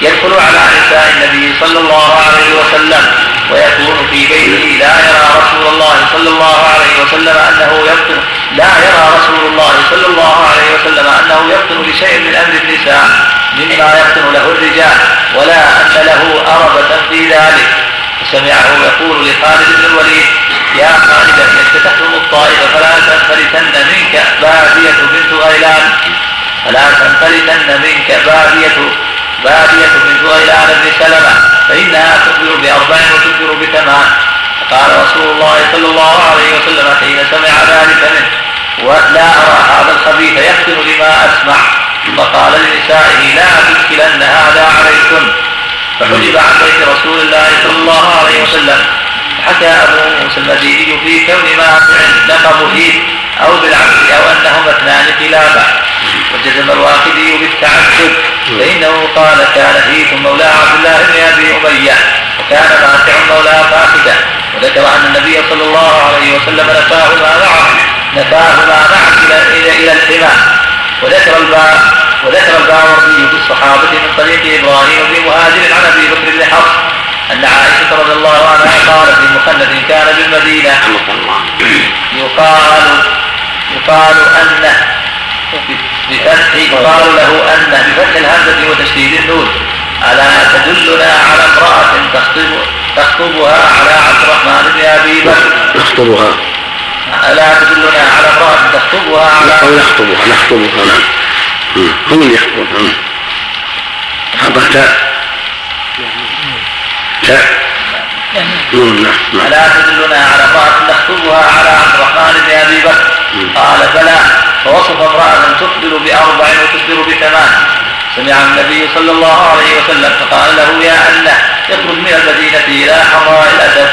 يدخل على نساء النبي صلى الله عليه وسلم. ويكون في بيته لا يرى رسول الله صلى الله عليه وسلم أنه يفطن لا يرى رسول الله صلى الله عليه وسلم أنه يفطن لشيء من أمر النساء مما يفطن له الرجال ولا أن له أربة في ذلك. فسمعه يقول لخالد بن الوليد يا خالد إنك تحرم الطائف فلا تنفلتن منك بادية بنت غيلان فلا تنفلتن منك بادية بادية بنت غيلان بن سلمة فإنها تخبر بأربع وتخبر بثمان. فقال رسول الله صلى الله عليه وسلم حين سمع ذلك منه ولا أرى هذا الخبيث يختم لما أسمع. فقال لنسائه لا تشكلن هذا عليكم. فحجب عن بيت رسول الله صلى الله عليه وسلم. حكى أبو موسى المديني في كون مافع لقب هيث أو بالعكس أو أنهما اثنان خلافا وجزم الواقدي بالتعسف فإنه قال كان هيث مولى عبد الله بن أبي أمية وكان ماتع مولى فاسدة. وذكر أن النبي صلى الله عليه وسلم نفاهما معه نفاهما معه إلى إلى إلى الحمى. وذكر الباب وذكر الباوردي في الصحابة من طريق إبراهيم بن مهاجر عن أبي بكر بن حفص أن عائشة رضي الله عنها قالت في مخلد كان بالمدينة. يقال يقال أنه بفتح يقال له أن بفتح الهمزة وتشديد النون ألا تدلنا على امرأة تخطب تخطبها على عبد الرحمن بن أبي بكر. نخطبها ألا تدلنا على امرأة تخطبها على أو نخطبها نخطبها نعم. هم اللي يخطبون. نعم. حطها تاء تاء نعم نعم ألا تدلنا على امرأة تخطبها على عبد الرحمن بن أبي بكر. قال بلى. فوصف امرأة تخبر بأربع وتخبر بثمان. سمع النبي صلى الله عليه وسلم فقال له يا أنه اخرج من المدينة إلى حمراء الأسد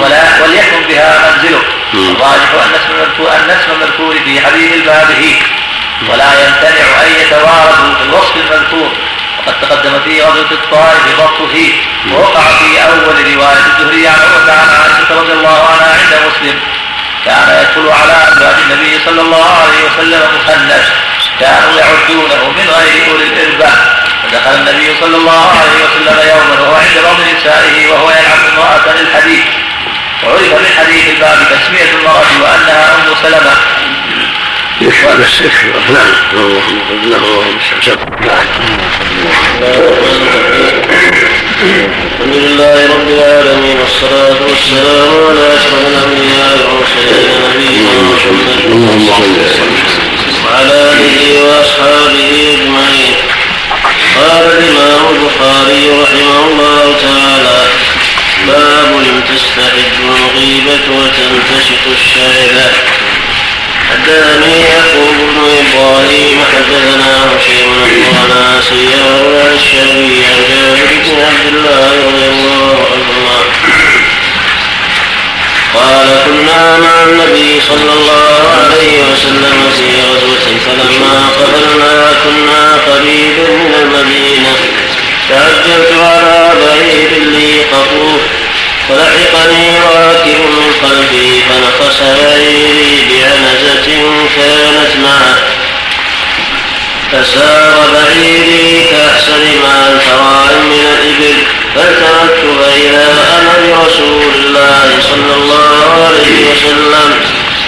ولا وليكن بها منزلك. الراجح أن اسم المذكور أن اسم المذكور في حديث الباب هي. ولا يمتنع أن يتوارد في الوصف المذكور. وقد تقدم في غزوة الطائف ضبط فيه ووقع في أول رواية الزهري عن عمر عن عائشة رضي الله عنها عند مسلم. كان يدخل على أزواج النبي صلى الله عليه وسلم مخنث كانوا يعدونه من غير أولي الإربة فدخل النبي صلى الله عليه وسلم يوما وهو عند بعض نسائه وهو يلعب امرأة للحديث. وعرف من حديث الباب تسمية المرأة وأنها أم سلمة. يكفي بس نعم اللهم صل اللهم نعم الحمد لله رب العالمين والصلاة والسلام على أشرف الأنبياء والمرسلين نبينا محمد وعلى آله وأصحابه أجمعين. قال الإمام البخاري رحمه الله تعالى باب تستحد الغيبة وتنتشط الشائبة حدثني يعقوب بن إبراهيم حدثنا هشيم اخبرنا سيار عن عن جابر بن عبد الله رضي الله عنهما. قال كنا مع النبي صلى الله عليه وسلم في غزوة فلما قبلنا كنا قريبا من المدينة. تعجلت على بعير لي قطوف فلحقني راكب من قلبي فنقص بعيري بعنزة كانت معه. فسار بعيري كأحسن ما الفرائم من الإبل فالتفت فإذا أنا برسول الله صلى الله عليه وسلم.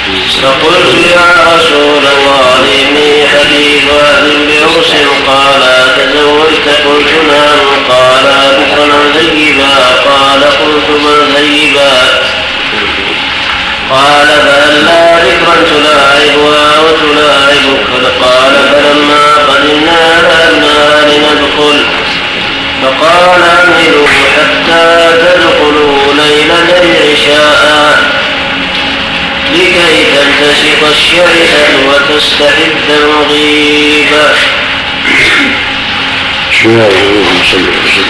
فقلت يا رسول الله إني حديث أهل بعرس قال تزوجت؟ قلت نعم. قال بكرا زيبا قال قلت من زيبا قال فهلا ذكرا تلاعبها وتلاعبك. قال فلما قدمنا ذهبنا لندخل فقال اعملوا حتى تدخلوا ليلة العشاء. لكي تنتشط الشريعة وتستحد المغيبة بسم الله الرحمن الرحيم.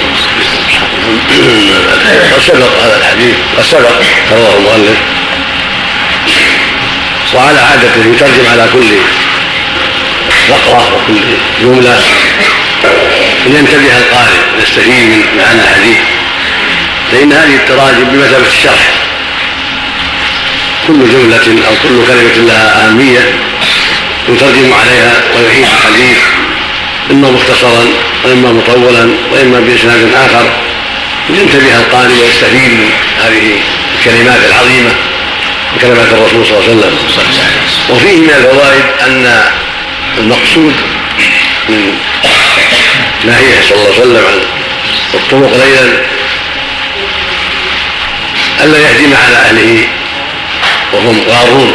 قد سبق هذا الحديث قد سبق رواه المؤلف. وعلى عادته يترجم على كل فقرة وكل جملة. لينتبه القارئ ويستفيد من معنى الحديث. فإن هذه التراجم بمثابة الشرح. كل جملة أو كل كلمة لها أهمية يترجم عليها ويعيد الحديث إما مختصرا وإما مطولا وإما بإسناد آخر. لينتبه القارئ ويستفيد من هذه الكلمات العظيمة كلمات الرسول صلى الله عليه وسلم. وفيه من الفوائد أن المقصود من نهيه صلى الله عليه وسلم عن الطرق ليلا ألا يهدم على أهله وهم غارون.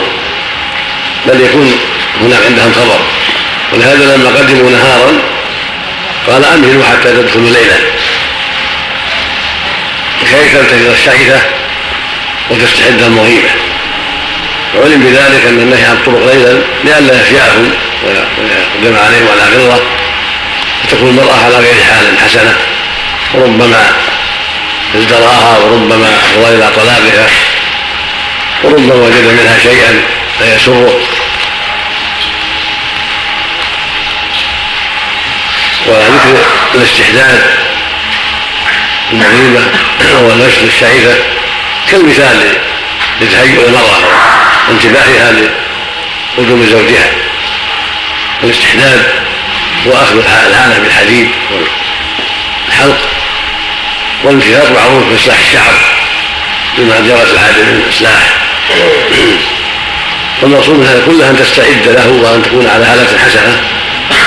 بل يكون هناك عندهم خبر. ولهذا لما قدموا نهارا قال أمهلوا حتى تدخلوا ليلا. كي تلتقط الشعثة وتستحد المغيبة؟ وعلم بذلك أن النهي عن الطرق ليلا لئلا يفجأهم ويقدم عليهم على غرة. فتكون المرأة على غير حال حسنة. وربما ازدراها وربما هو إلى طلاقها. وربما وجد منها شيئا فيسره وذكر الاستحداد المغيبة والنشر الشعيفة كالمثال لتهيؤ المرأة وانتباهها لقدوم زوجها. الاستحداد هو أخذ الهانة بالحديد والحلق والانتفاق معروف في إصلاح الشعر بما جرت العادة من الإصلاح. (coughs) والمقصود من هذا كله أن تستعد له وأن تكون على حالة حسنة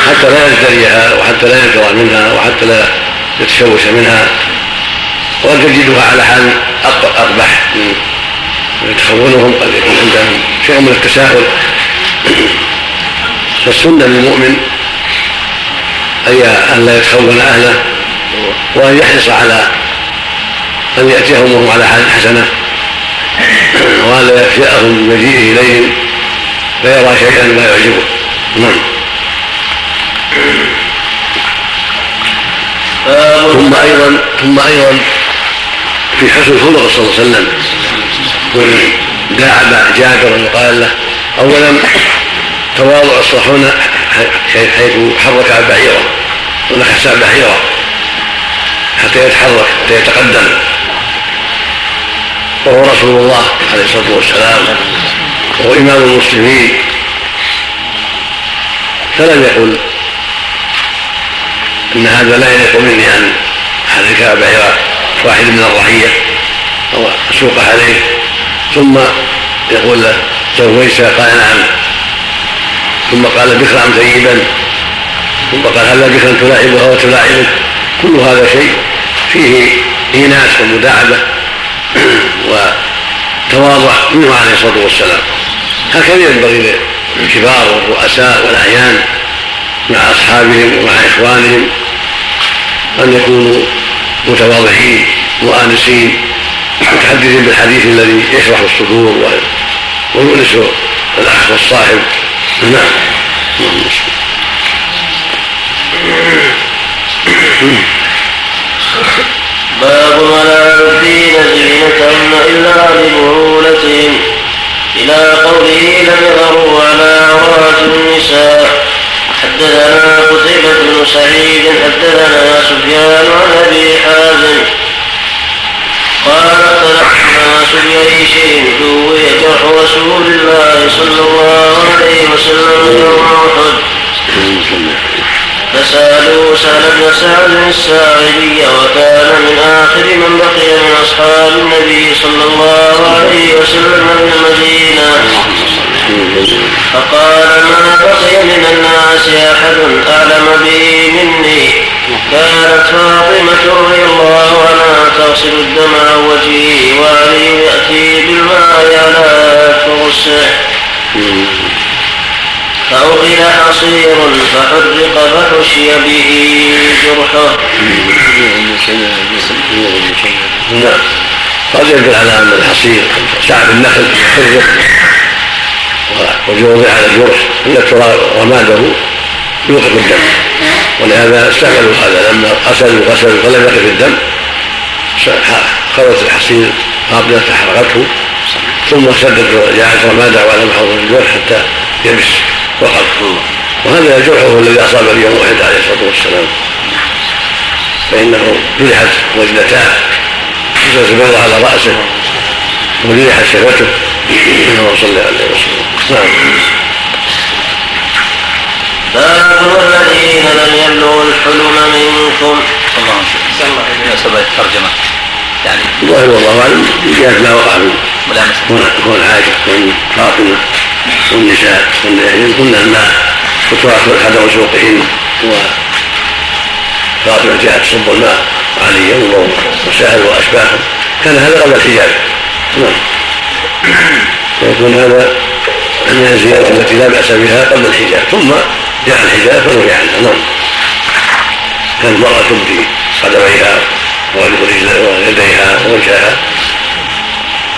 حتى لا يزدريها وحتى لا ينفر منها وحتى لا يتشوش منها وأن تجدها على حال أقبح. من يتخونهم قد يكون عندهم شيء من التساهل. (coughs) فالسنة للمؤمن أن لا يتخون أهله وأن يحرص على أن يأتيهم وهم على حال حسنة. وأن لا يفجأهم بمجيئه إليهم فيرى شيئا لا يعجبه. نعم. ثم أيضا ثم أيضا في حسن الخلق صلى الله عليه وسلم داعب جابر وقال له اولا تواضع الصحون حيث حرك بعيره ونكس بعيره حتى يتحرك حتى يتقدم. وهو رسول الله عليه الصلاة والسلام وهو إمام المسلمين. فلم يقل إن هذا لا يليق مني أن أحرك بعير واحد من الرعية أو أسوق عليه. ثم يقول له زوجت قال نعم ثم قال بكرا طيبا. ثم قال هل بكرا تلاعبها وتلاعبك كل هذا شيء فيه إيناس ومداعبة. وتواضع منه عليه الصلاة والسلام. هكذا ينبغي للكبار والرؤساء والأعيان مع أصحابهم ومع إخوانهم أن يكونوا متواضعين مؤانسين متحدث بالحديث الذي يشرح الصدور ويؤنس الأخ والصاحب نعم. باب ولا يبدين زينتهن إلا لبعولتهم إلى قوله لم يظهروا على عورات النساء. حدثنا قتيبة بن سعيد حدثنا سفيان عن أبي حازم. قال اختلف الناس بعيش دوي جرح رسول الله صلى الله عليه وسلم يوم أحد. فسألوا سهل بن سعد الساعدي وكان من آخر من بقي من أصحاب النبي صلى الله عليه وسلم بالمدينة فقال ما بقي من الناس أحد أعلم به مني؟ كانت فاطمة رضي الله عنها تغسل الدم عن وجهه وعلي يأتي بالماء على فرسه فأخذ حصير فحرق فحشي به جرحه. نعم قد يدل على أن الحصير شعب النخل حرق وجوضع على الجرح التي رماده يوقف الدم ولهذا استعملوا هذا لما غسلوا غسلوا فلم يقف الدم خلت الحصير قابلة حرقته ثم سدد جاءت رماده وعلى محوط الجرح حتى يبس وقف وهذا جرحه الذي أصاب اليوم واحد عليه الصلاة والسلام. فإنه جرحت وجنتاه جزء البيض على رأسه وجرحت شفته اللهم صل عليه وسلم. نعم. باب الذين لم يبلغوا الحلم منكم؟ الله عليه وسلم الترجمة. يعني الظاهر والله أعلم. جهه ما وقع من كون حاجة. كون فاطمة. والنساء والنساء كنا ان فتوات حذر سوقهن وفاطمه جاءت تصب الماء عليا وسائل واشباههم كان هذا قبل الحجاب نعم. فيكون هذا من الزيادة التي لا بأس بها قبل الحجاب ثم جاء الحجاب فنهي عنها نعم. كانت المرأة تبدي قدميها ويديها ووجهها.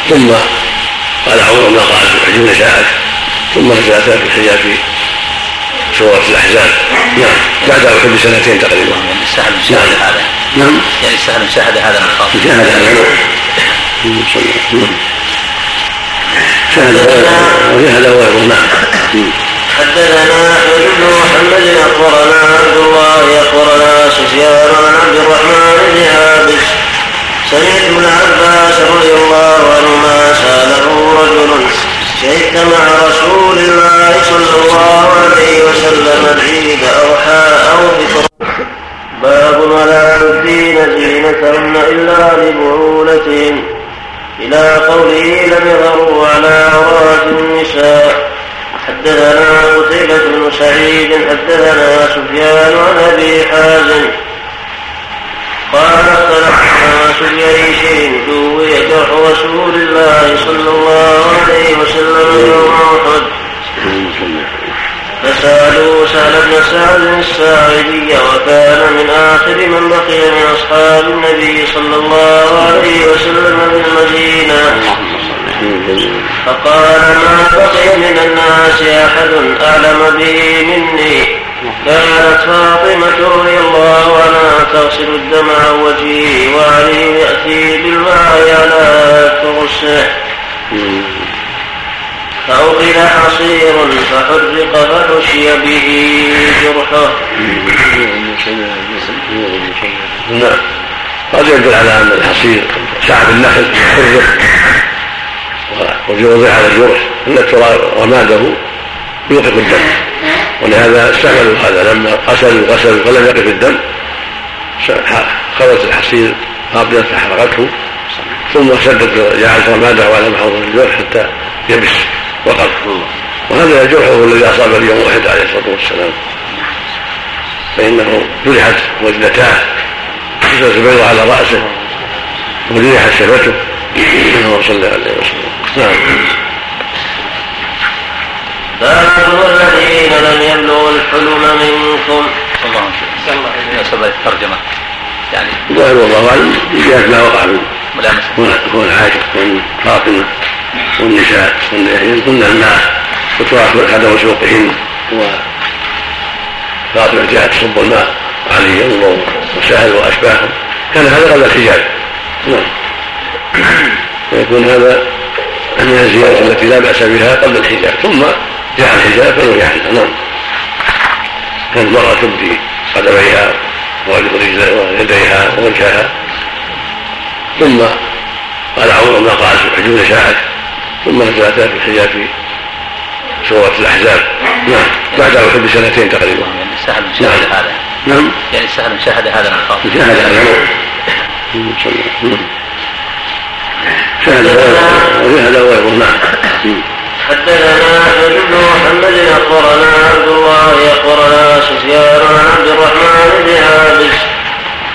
ثم قال عمر ما قالت تحجب نساءك ثم الحجاب في سورة الأحزاب نعم. بعد أحد بسنتين تقريبا. يعني سهل شاهد نعم. هذا. نعم. يعني سهل شاهد هذا خاطر. شاهد هذا نعم شاهد وشاهد غيره نعم. حدثنا احمد بن محمد أخبرنا عبد الله أخبرنا سفيان عن عبد الرحمن بن عابس سمعت ابن عباس رضي الله عنهما سأله رجل شهدت مع رسول الله صلى الله عليه وسلم العيد حاء أو فطر باب ولا يبدين زينتهن إلا لبعولتهن. إلى قوله لم يظهروا على عورات النساء. حدثنا قتيبة بن سعيد حدثنا سفيان عن أبي حازم. قال بعيش دوي جرح رسول الله صلى الله عليه وسلم يوم احد فسالوا سهل بن سعد الساعدي وكان من آخر من بقي من أصحاب النبي صلى الله عليه وسلم بالمدينة فقال ما بقي من الناس أحد أعلم به مني؟ كانت فاطمة رضي الله عنها تغسل الدم عن وجهه وعلي يأتي بالماء على تغسه فأوقد حصير فحرق فحشي به جرحه. نعم. قد يدل على أن الحصير شعب النخل حرق. ووضع على الجرح ان التراب رماده يوقف الدم. ولهذا استعملوا هذا لما غسلوا غسلوا فلم يقف الدم. خلت الحصير قابلة فحرقته. ثم سدت جعلت رماده على محوط الجرح حتى يبس وقف وهذا جرحه الذي أصاب اليوم واحد عليه الصلاة والسلام. فإنه جرحت وجنتاه جزء البيض على رأسه وجرحت شفته. اللهم صل عليه وسلم. باب الذين لم يبلغوا الحلم منكم. الله وسلم الترجمة يعني. الظاهر والله اعلم جهه ما وقع من كون عائشه كون فاطمة والنساء والنساء. كن ان فتوات حذر سوقهن وفاطمة جاءت تصب الماء عليهم وسهل واشباههم كان هذا قبل الحجاب نعم. فيكون هذا من الزيادة التي لا بأس بها قبل الحجاب ثم جاء الحجاب فنهي عنها نعم. كانت المرأة تبدي قدميها ويديها ووجهها. ثم قال عمر ما قال حجون نساءك ثم نزلت في الحجاب في سورة الأحزاب. نعم. بعد أحد بسنتين تقريبا. يعني سهل شاهد نعم. هذا. نعم. يعني سهل شاهد هذا من شاهد هذا. نعم. نعم. حدثنا احمد بن محمد أخبرنا عبد الله أخبرنا سفيان عن عبد الرحمن بن عابس.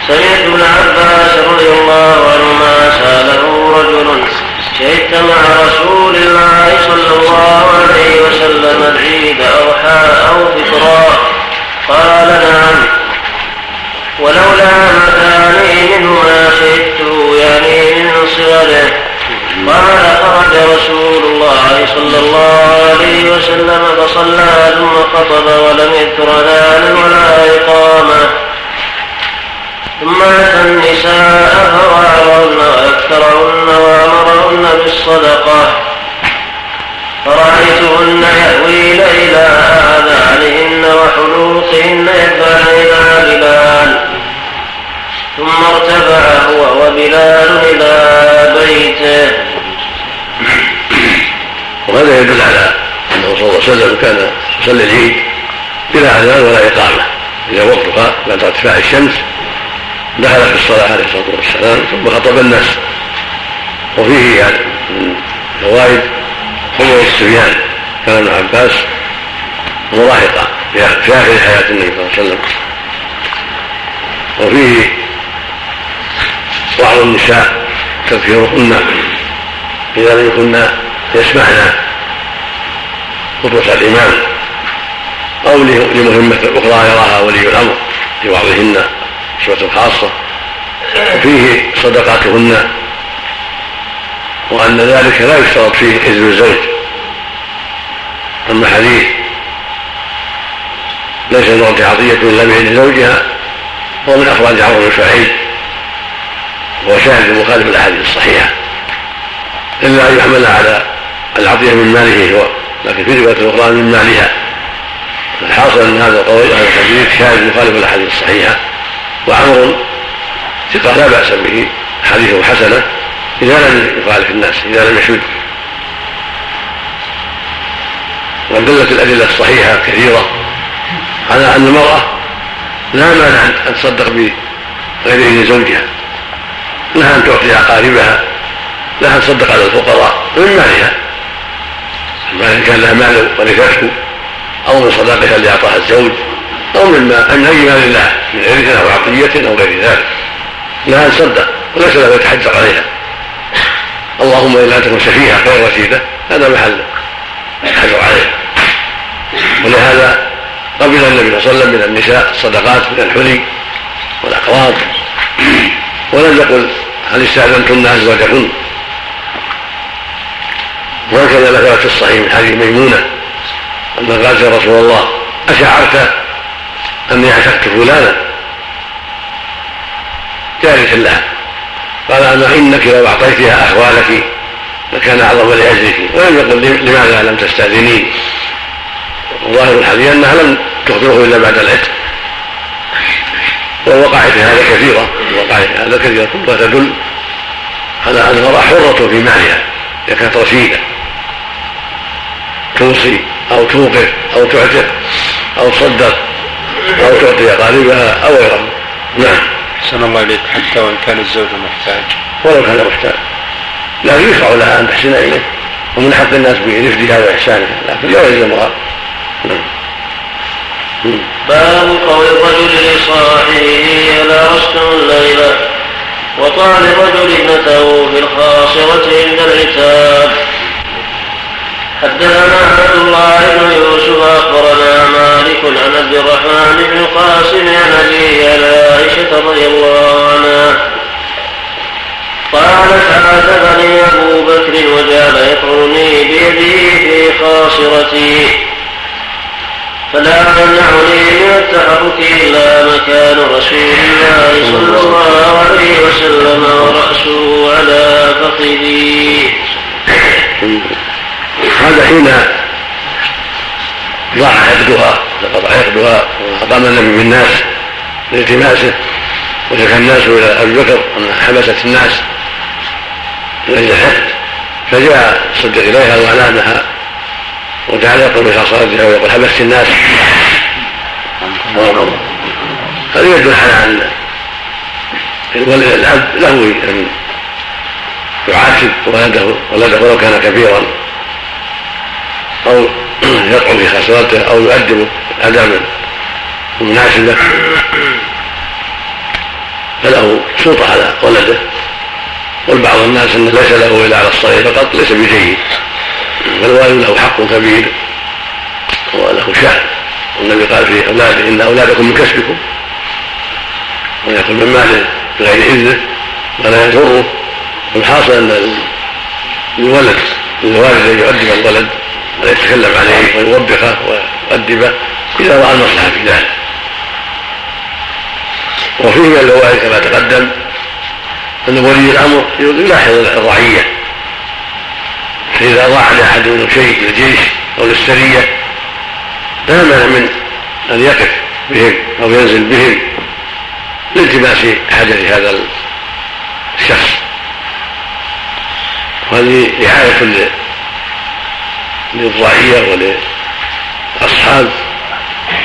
سمعت ابن عباس رضي الله عنهما سأله رجل شهدت مع رسول الله صلى الله عليه وسلم العيد أو أو فطرا؟ قال نعم. ولولا مكاني منه ما شهدته يعني من صغره قال خرج رسول الله صلى الله عليه وسلم فصلى ثم خطب ولم يذكر اذانا ولا إقامة. ثم أتى النساء فوعظهن وأكثرهن وأمرهن بالصدقة. فرأيتهن يهوين إلى آذانهن وحلوقهن إلى بلال. ثم ارتفع هو وبلال إلى بيته وهذا يدل على أنه صلى الله عليه وسلم كان يصلي العيد بلا أذان ولا إقامة. إذا وقتها بعد ارتفاع الشمس دخل في الصلاة عليه الصلاة والسلام ثم خطب الناس. وفيه يعني من فوائد حضور الصبيان كان ابن عباس مراهقا في آخر حياة النبي صلى الله عليه وسلم. وفيه بعض النساء تذكيرهن إذا لم يكن يسمعن خطبة الإمام أو لمهمة أخرى يراها ولي الأمر لبعضهن صفة خاصة. وفيه صدقاتهن. وأن ذلك لا يشترط فيه إذن الزوج. أما حديث ليس نعطي عطية إلا بإذن زوجها هو من أخراج عمرو بن شعيب وهو شاهد مخالف الأحاديث الصحيحة. إلا أن يحملها على العطية من ماله هو. لكن في رواية أخرى من مالها الحاصل أن هذا القول هذا الحديث شاهد مخالف الأحاديث الصحيحة وعمر ثقة لا بأس به حديثه حسنة إذا لم يخالف الناس إذا لم يشد. وقد دلت الأدلة الصحيحة كثيرة على أن المرأة لا مانع أن تصدق بغير إذن زوجها. لها أن تعطي أقاربها لها أن تصدق على الفقراء من مالها كان لها مال ورثته أو من صداقها اللي أعطاها الزوج أو مما من أي مال الله من عرث أو عطية أو غير ذلك. لها أن تصدق وليس له يتحجر عليها. اللهم أن تكون سفيهة غير رشيدة هذا محل الحجر عليها. ولهذا قبل النبي صلى الله عليه وسلم من النساء الصدقات من الحلي والأقراض ولم يقل هل استأذنتن ازواجكن وهكذا ذكرت في الصحيح من حديث ميمونة أن قالت يا رسول الله أشعرت أني عشقت فلانا جالس لها. قال اما إنك لو أعطيتها أحوالك لكان أعظم لاجلك ولم يقل لماذا لم تستاذنين وظاهر الحديث أنها لم تخبره إلا بعد العتق. ووقع في هذا كثيرة. وقع في هذا كثيرة. كلها تدل على أن المرأة حرة في مالها إذا كانت رشيدة. توصي أو توقف أو تعتق أو تصدق أو تعطي أقاربها أو غيرها نعم. أحسن الله إليك حتى وإن كان الزوج محتاج. ولو كان محتاج. لكن يشرع لها أن تحسن إليه ومن حق الناس برفدها وإحسانها لكن لا يلزمها نعم. باب قول الرجل لصاحبه ألا رستم الليلة وقال الرجل ابنته في الخاصرة عند العتاب. حدثنا عبد الله بن يوسف اخبرنا مالك عن عبد الرحمن بن القاسم عن أبي عائشة رضي الله عنها. قالت عاتبني أبو بكر وجعل يطعني بيده في خاصرتي. فلا يمنعني من التحرك إلا مكان رسول الله صلى الله عليه وسلم ورأسه على فخذي. هذا حين ضاع عقدها قطع عقدها وأقام النبي بالناس لالتماسه وشكى الناس إلى أبي بكر أن حبست الناس من أجل الحقد فجاء الصديق إليها وأنامها وجعل يقول بخاصرتها ويقول حبست الناس. هذا يدل على أن الاب له أن يعاتب ولده ولده ولو كان كبيرا. أو (clears throat) يطعن في خسارته أو يؤدبه ادبا مناسبا فله سلطة على ولده. والبعض الناس إن ليس له إلا على الصغير فقط ليس بجيد فالوالد له حق كبير. وله شأن. والنبي قال في أولاده إن أولادكم من كسبكم. ويأكل من ماله؟ بغير إذنه. ولا يضره. والحاصل أن الولد للوالد ان يؤدب الولد. ويتكلم عليه ويوبخه ويؤدبه اذا رأى المصلحة في ذلك وفيه من الفوائد كما تقدم أن ولي الأمر يلاحظ الرعية. فإذا ضاع لاحد منهم شيء للجيش أو للسريه لا مانع من أن يقف بهم أو ينزل بهم لالتماس حاجة هذا الشخص. وهذه رعايه للرعية وللاصحاب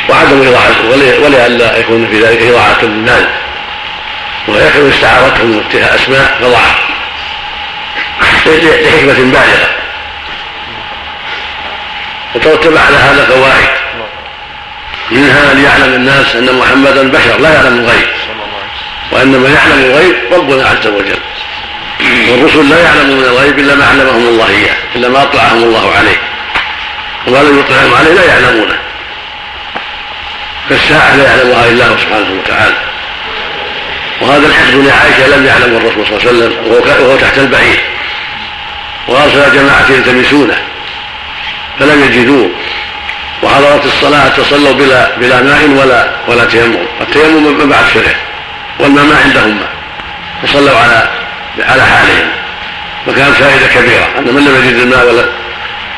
وعدم إضاعة ولئلا يكون في ذلك إضاعة للمال ويكون استعارتهم اتخاذ أسماء فضعها لحكمة بالغة وترتب على هذا فوائد. منها ليعلم الناس أن محمدا بشر لا يعلم الغيب. وإنما يعلم الغيب ربنا عز وجل. والرسل لا يعلمون الغيب إلا ما علمهم الله إياه إلا ما أطلعهم الله عليه. وما لم يطلعهم عليه لا يعلمونه. فالساعة لا يعلمها إلا الله سبحانه وتعالى. وهذا الحديث لعائشة لم يعلم الرسول صلى الله عليه وسلم وهو تحت البعير. وأرسل جماعة يلتمسونه فلم يجدوه. وحضرت الصلاة فصلوا بلا بلا ماء ولا ولا تيمم. التيمم من بعد شرع. والماء ما عندهم ماء فصلوا على على حالهم. وكانت فائدة كبيرة. أن من لم يجد الماء ولا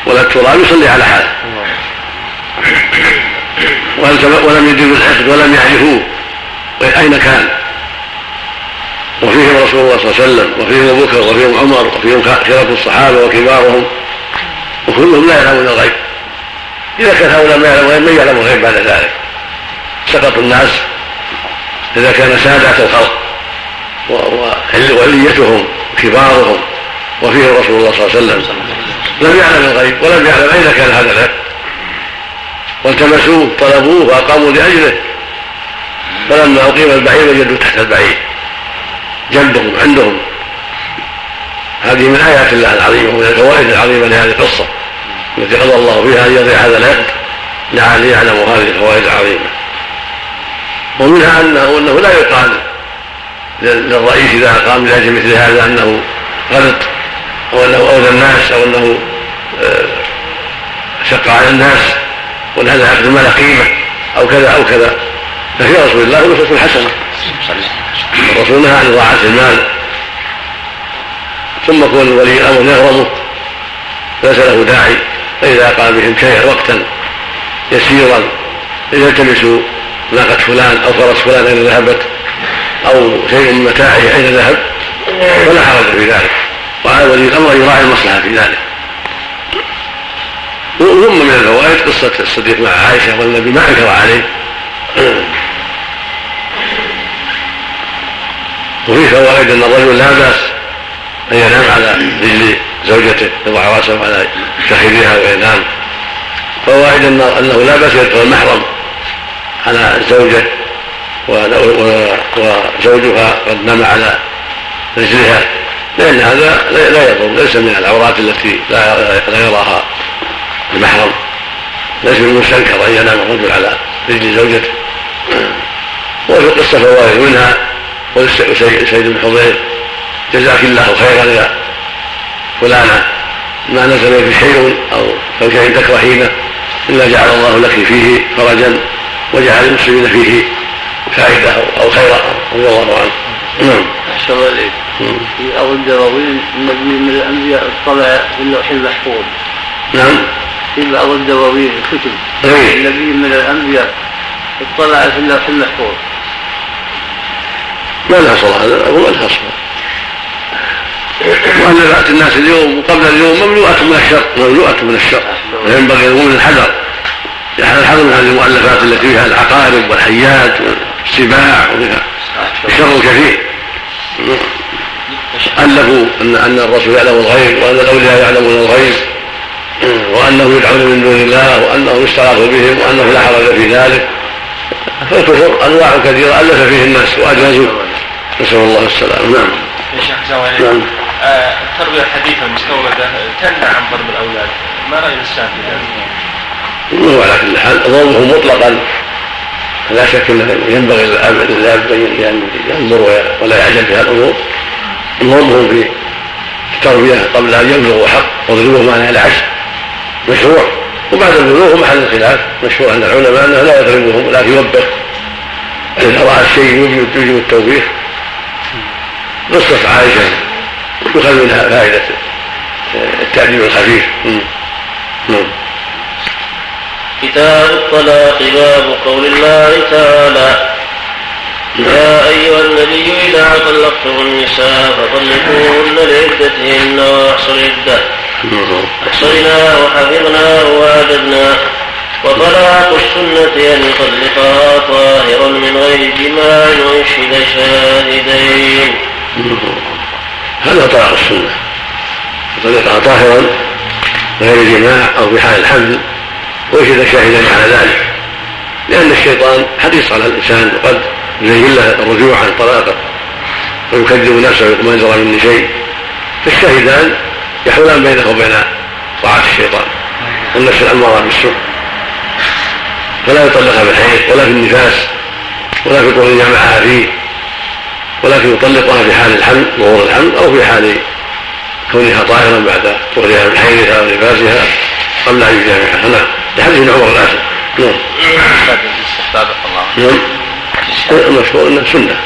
ولا التراب يصلي على حاله ولم يدركوا الحقد ولم يعرفوه أين كان؟ وفيهم رسول الله صلى الله عليه وسلم وفيهم أبو بكر وفيهم عمر وفيهم خيرة الصحابة وكبارهم. وكلهم لا يعلمون الغيب. إذا كان هؤلاء ما يعلمون الغيب من يعلم الغيب بعد ذلك؟ سقط الناس إذا كان سادة الخلق وعليتهم كبارهم. وفيهم رسول الله صلى الله عليه وسلم. لم يعلم الغيب ولم يعلم أين كان هذا العلم والتمسوه طلبوه وأقاموا لأجله. فلما أقيم البعير وجدوا تحت البعير. جنبهم عندهم. هذه من آيات الله العظيمة ومن الفوائد العظيمة لهذه القصة. التي قضى الله فيها أن يضيع هذا العقد. لعل يعلموا هذه الفوائد العظيمة. ومنها انه أنه لا يقال للرئيس إذا قام لأجل مثل هذا أنه غلط أو أنه أولى الناس أنه آه، شق على الناس وان هذا العقد ما له قيمة أو كذا أو كذا. ففي رسول الله نصرة حسنة. الرسول نهى عن إضاعة المال. ثم كون ولي الأمر يغرمه. ليس له داعي. فإذا قام بهم شيئا وقتا يسيرا يلتمس ناقة فلان أو فرس فلان أين ذهبت أو شيء من متاعه أين ذهب فلا حرج في ذلك. وعلى ولي الأمر يراعي المصلحة في ذلك. ثم من الفوائد قصة الصديق مع عائشة والنبي ما أنكر عليه. وفي فوائد أن الرجل لا بأس أن ينام على رجل زوجته يضع رأسه على فخذها وينام. فوائد أنه لا بأس يدخل المحرم على الزوجة وزوجها قد نام على رجلها. لأن هذا لا يضر ليس من العورات التي لا يراها. المحرم ليس من المستنكر أن ينام الرجل على رجل زوجته. وفي القصة فوائد منها قول سيد بن حضير جزاك الله خيرا يا فلانة ما نزل في شيء أو شيء تكرهينه إلا جعل الله لك فيه فرجا وجعل المسلمين فيه فائدة أو خيرا. رضي الله عنه. نعم. أحسن الله اليك في أول الدواوين النبي من الأنبياء اطلع في اللوح المحفوظ. نعم. في بعض الدواوين الكتب. إيه. النبي من الأنبياء. اطلع في اللوح المحفوظ. ما لها صلاة. هذا ما لها صلاة. مؤلفات الناس اليوم وقبل اليوم مملوءة من الشر مملوءة من الشر. وينبغي المؤمن الحذر. يحذر الحذر من هذه المؤلفات التي فيها العقارب والحيات والسباع وفيها الشر كثير ألفوا أن أن الرسول يعلم الغيب وأن الأولياء يعلمون الغيب. وأنه يدعون من دون الله وانه يستغاث بهم وانه لا حرج في ذلك. فالكفر أنواع كثيرة ألف فيه الناس واجازوا نسأل الله السلامة. نعم. يا شيخ نعم. آه، التربية الحديثة المستوردة تمنع عن ضرب الأولاد. ما رأي الاسلام في ذلك؟ هو على كل حال ضربه مطلقا. لا شك إنه ينبغي للاب أن ينظر ولا يعجل في هذه الأمور. ضربهم في التربية قبل أن يبلغوا حق واضربوهم على العشر مشروع. وبعد البلوغ محل الخلاف. مشهور عند العلماء أنه لا يضربهم ولكن يوبخ. إذا رأى الشيء يوجب التوبيخ. قصة عائشة يؤخذ منها فائدة التعليم الخفيف. كتاب الطلاق باب قول الله تعالى يا أيها النبي إذا طلقتم النساء فطلقوهن لعدتهن وأحصوا العدة. أحصينا وحفظنا وأعددنا وطلاق السنة أن يطلقها طاهرا من غير جماع ويشهد شاهدين. هذا طلاق السنة. يطلقها طاهرا غير جماع أو في حال الحمل ويشهد شاهدا على ذلك. لأن الشيطان حريص على الإنسان وقد يزين له الرجوع عن طلاقه ويكذب نفسه ما يجرى مني شيء. فالشاهدان يحولان بينه وبين طاعة الشيطان النفس الأمارة بالسوء فلا يطلقها بالحيض ولا في النفاس ولا في طول جامعها فيه ولكن يطلقها في حال الحمل ظهور الحمل أو في حال كونها طاهرا بعد طهرها من حيضها ونفاسها قبل ان يجامعها نعم. لحديث عمر الاسد نعم. نعم. المشهور انه سنة.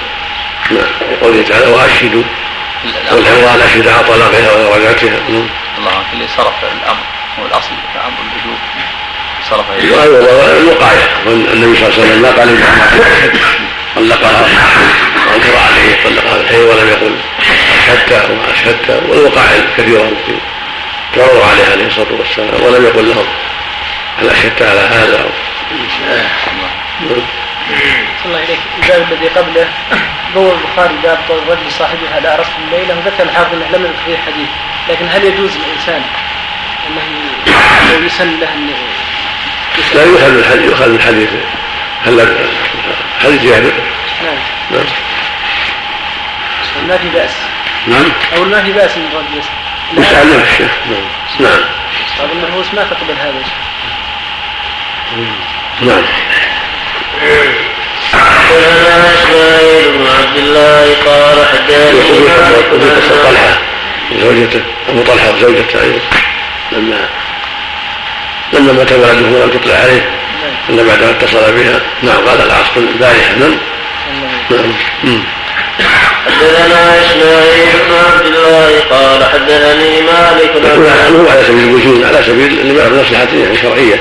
نعم. لقوله تعالى وأشهدوا اشهد على طلاقها ورجعتها نعم الله اللي صرف الأمر هو الأصل الامر بالوجوب صرف إلى الوقاية. النبي صلى الله عليه وسلم ما قال طلقها. وانكر عليه طلقها بالحي ولم يقل. أشهدت وما أشهدت. والوقائع الكثيرة التي تعرض عليه عليه الصلاة والسلام. ولم يقل لهم هل أشهدت على هذا الله الباب الذي قبله بوى البخاري باب قول الرجل صاحبها لا عرفت الليلة وذكر الحافظ إنه لم يذكر فيه حديث لكن هل يجوز الانسان أنه يسن له؟ ان لا من الحديث من الحديث. هل حديث جابر نعم. نعم. ما في بأس. نعم. أو ما في بأس من الرجل يسأل نفسه نعم. نعم. طيب النفوس ما تقبل هذا نعم. حدثنا اسماعيل بن عبد الله قال حدثني طلحه زوجته ابو طلحه وزوجته أيضا لما لما مات ولده ولم تطلع عليه الا بعدما اتصل بها نعم قال العصر البارحه نعم نعم حدثنا اسماعيل بن عبد الله قال حدثني مالك بن هو على سبيل الوجود على سبيل اللي مصلحه يعني شرعيه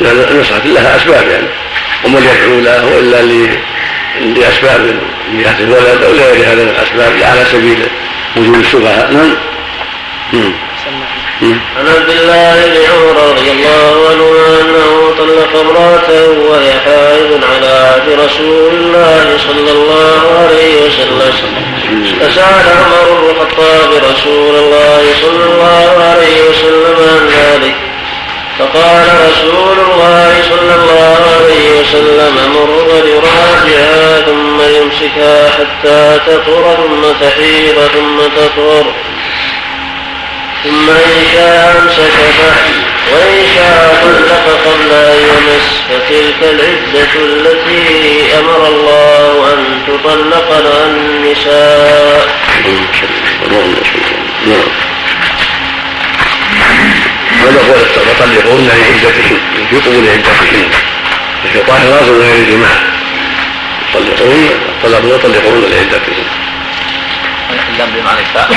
المصلحه لها أسباب يعني. ومن يدعو له إلا لأسباب مئات الولد أو لغير هذا من الأسباب على سبيل وجود السفهاء نعم. عن عبد الله بن عمر رضي الله عنه أنه طلق امراته وهي حائض على عهد رسول الله صلى الله عليه وسلم. فسأل عمر بن الخطاب رسول الله صلى الله عليه وسلم عن ذلك. فقال رسول الله صلى الله عليه وسلم مر فليراجعها ثم يمسكها حتى تطهر ثم تحيض ثم تطهر. ثم إن شاء أمسك وإن شاء طلق قبل أن يمس. فتلك العدة التي أمر الله أن تطلق لها النساء. هذا هو فطلقوهن لعدتهن في قبول عدتهن في طاهرات غير جماع طلقوهن طلقوا يطلقوهن لعدتهن. اللام بمعنى الفاء.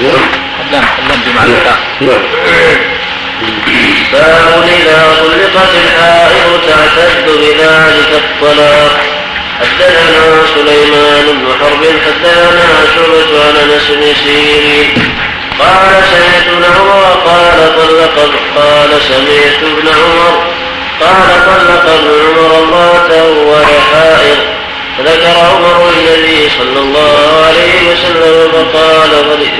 نعم. اللام اللام بمعنى نعم باب إذا طلقت الحائض تعتد بذلك الطلاق حدثنا سليمان بن حرب حدثنا شعبة عن انس بن سيرين قال سمعت ابن عمر قال طلق قال سمعت ابن عمر. قال طلق ابن عمر امراته وهي حائض. فذكر عمر النبي صلى الله عليه وسلم فقال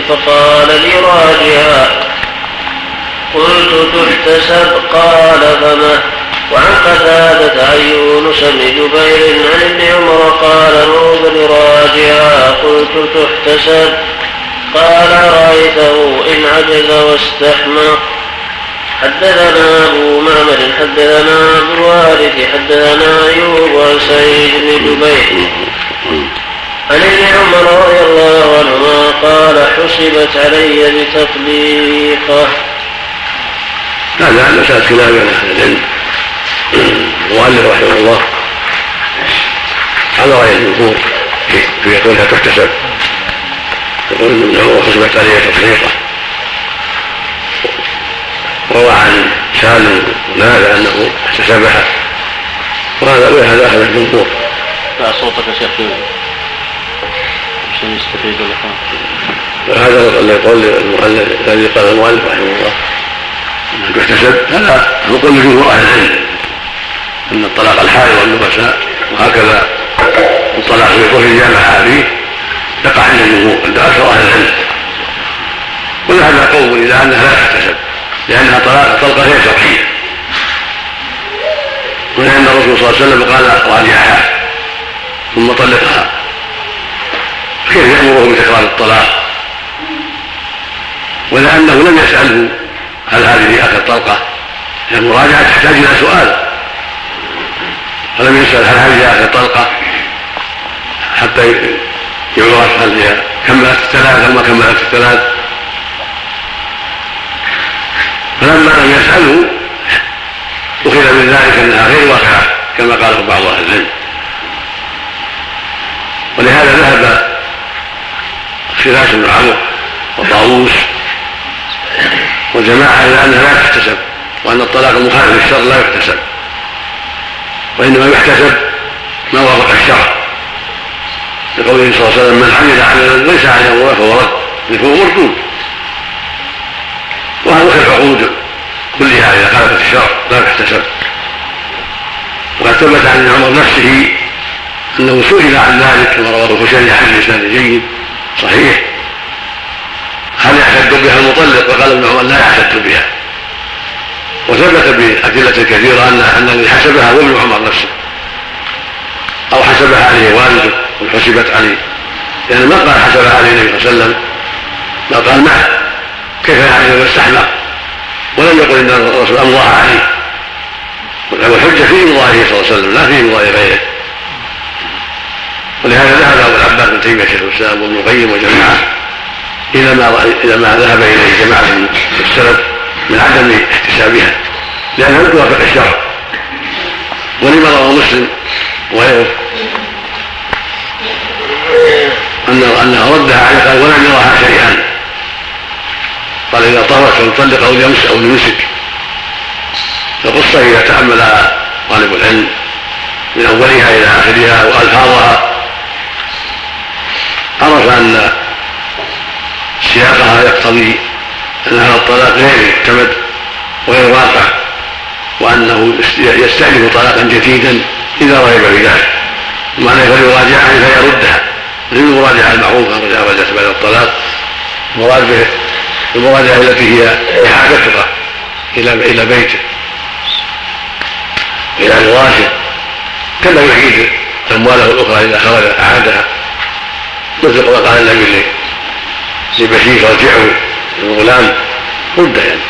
فقال لراجها قلت تحتسب قال فما؟ وعن قتادة عن يونس بن جبير عن ابن عمر قال نوب لراجها قلت تحتسب قال رأيته إن عجز واستحمق حدثنا أبو معمر حدثنا أبو الوارث حدثنا أيوب عن سعيد بن جبير. عن ابن عمر رضي الله عنهما قال حسبت علي بتطليقه هذا مسألة بين أهل العلم. المؤلف رحمه الله. على رأي الجمهور. في قولها تحتسب؟ يقول ابن عمر حسبت علي تطليقه روى عن سالم ونافع أنه احتسبها وهذا وهذا اخذ الجمهور لا صوتك يا شيخ. عشان يستفيد هذا القول الذي قال المؤلف رحمه الله. انه يحتسب هذا هو قول جمهور أهل العلم أن الطلاق الحائض والنفساء وهكذا الطلاق في كفر جامع فيه يقع عند الجمهور عند أكثر أهل العلم وذهب قوم إلى أنها لا تحتسب لأنها طلاق طلقه غير شرعيه ولان الرسول صلى الله عليه وسلم قال راجعها ثم طلقها. كيف يأمره بتكرار الطلاق؟ ولأنه لم يسأله هل هذه آخر طلقة؟ المراجعة تحتاج إلى سؤال. فلم يسأل هل هذه آخر طلقة؟ حتى يعرف هل هي كملت الثلاث ما كملت الثلاث فلما لم يساله أخذ من ذلك أنها غير واقعة كما قاله بعض أهل العلم. ولهذا ذهب خلاف بن عمرو وطاووس وجماعه إلى أنها لا تحتسب وأن الطلاق المخالف للشر لا يحتسب. وإنما يحتسب ما وافق الشرع. لقوله صلى الله عليه وسلم من عمل عملا ليس عليه امره فهو رد فهو مردود. وهذا العقود كلها إذا خالفت الشرع لا تحتسب. وقد ثبت عن عمر نفسه أنه سئل عن ذلك كما رواه الخشني عن لسان جيد صحيح. هل يعتد بها المطلق؟ فقال ابن عمر لا يعتد بها. وثبت بأدلة كثيرة أن الذي حسبها هو ابن عمر نفسه أو حسبها عليه والده. وحسبت عليه لأن ما قال حسبها عليه النبي صلى الله عليه وسلم. ما قال معه كيف يعني استحلق ولم يقل إن الرسول أمضاها عليه. والحجة في إمضائه صلى الله عليه وسلم لا في إمضاء غيره. ولهذا ذهب أبو العباس بن تيمية شيخ الإسلام وابن القيم وجماعة إلى ما إلى ما ذهب إليه جماعة من السلف من عدم احتسابها. لأنها لم توافق الشرع. ولما روى مسلم وغيره. أن أنه ردها عليه قال ولم يرها شيئا. قال إذا طهرت فليطلق أو ليمس أو ليمسك القصة إذا تأمل طالب العلم من أولها إلى آخرها وألفاظها. عرف أن سياقها يقتضي أن هذا الطلاق غير معتمد وغير واقع وأنه يستأنف طلاقا جديدا إذا رغب في ذلك. ومعنى فليراجعها فيردها. مثل المراجعة المعروفة رجع رجعت بعد الطلاق. المراد به المراجعة التي هي إعادتها إلى إلى بيته. إلى فراشه كما يعيد أمواله الأخرى إذا خرج أعادها مثل ما قال النبي لبشير ارجعوا الغلام رد يعني.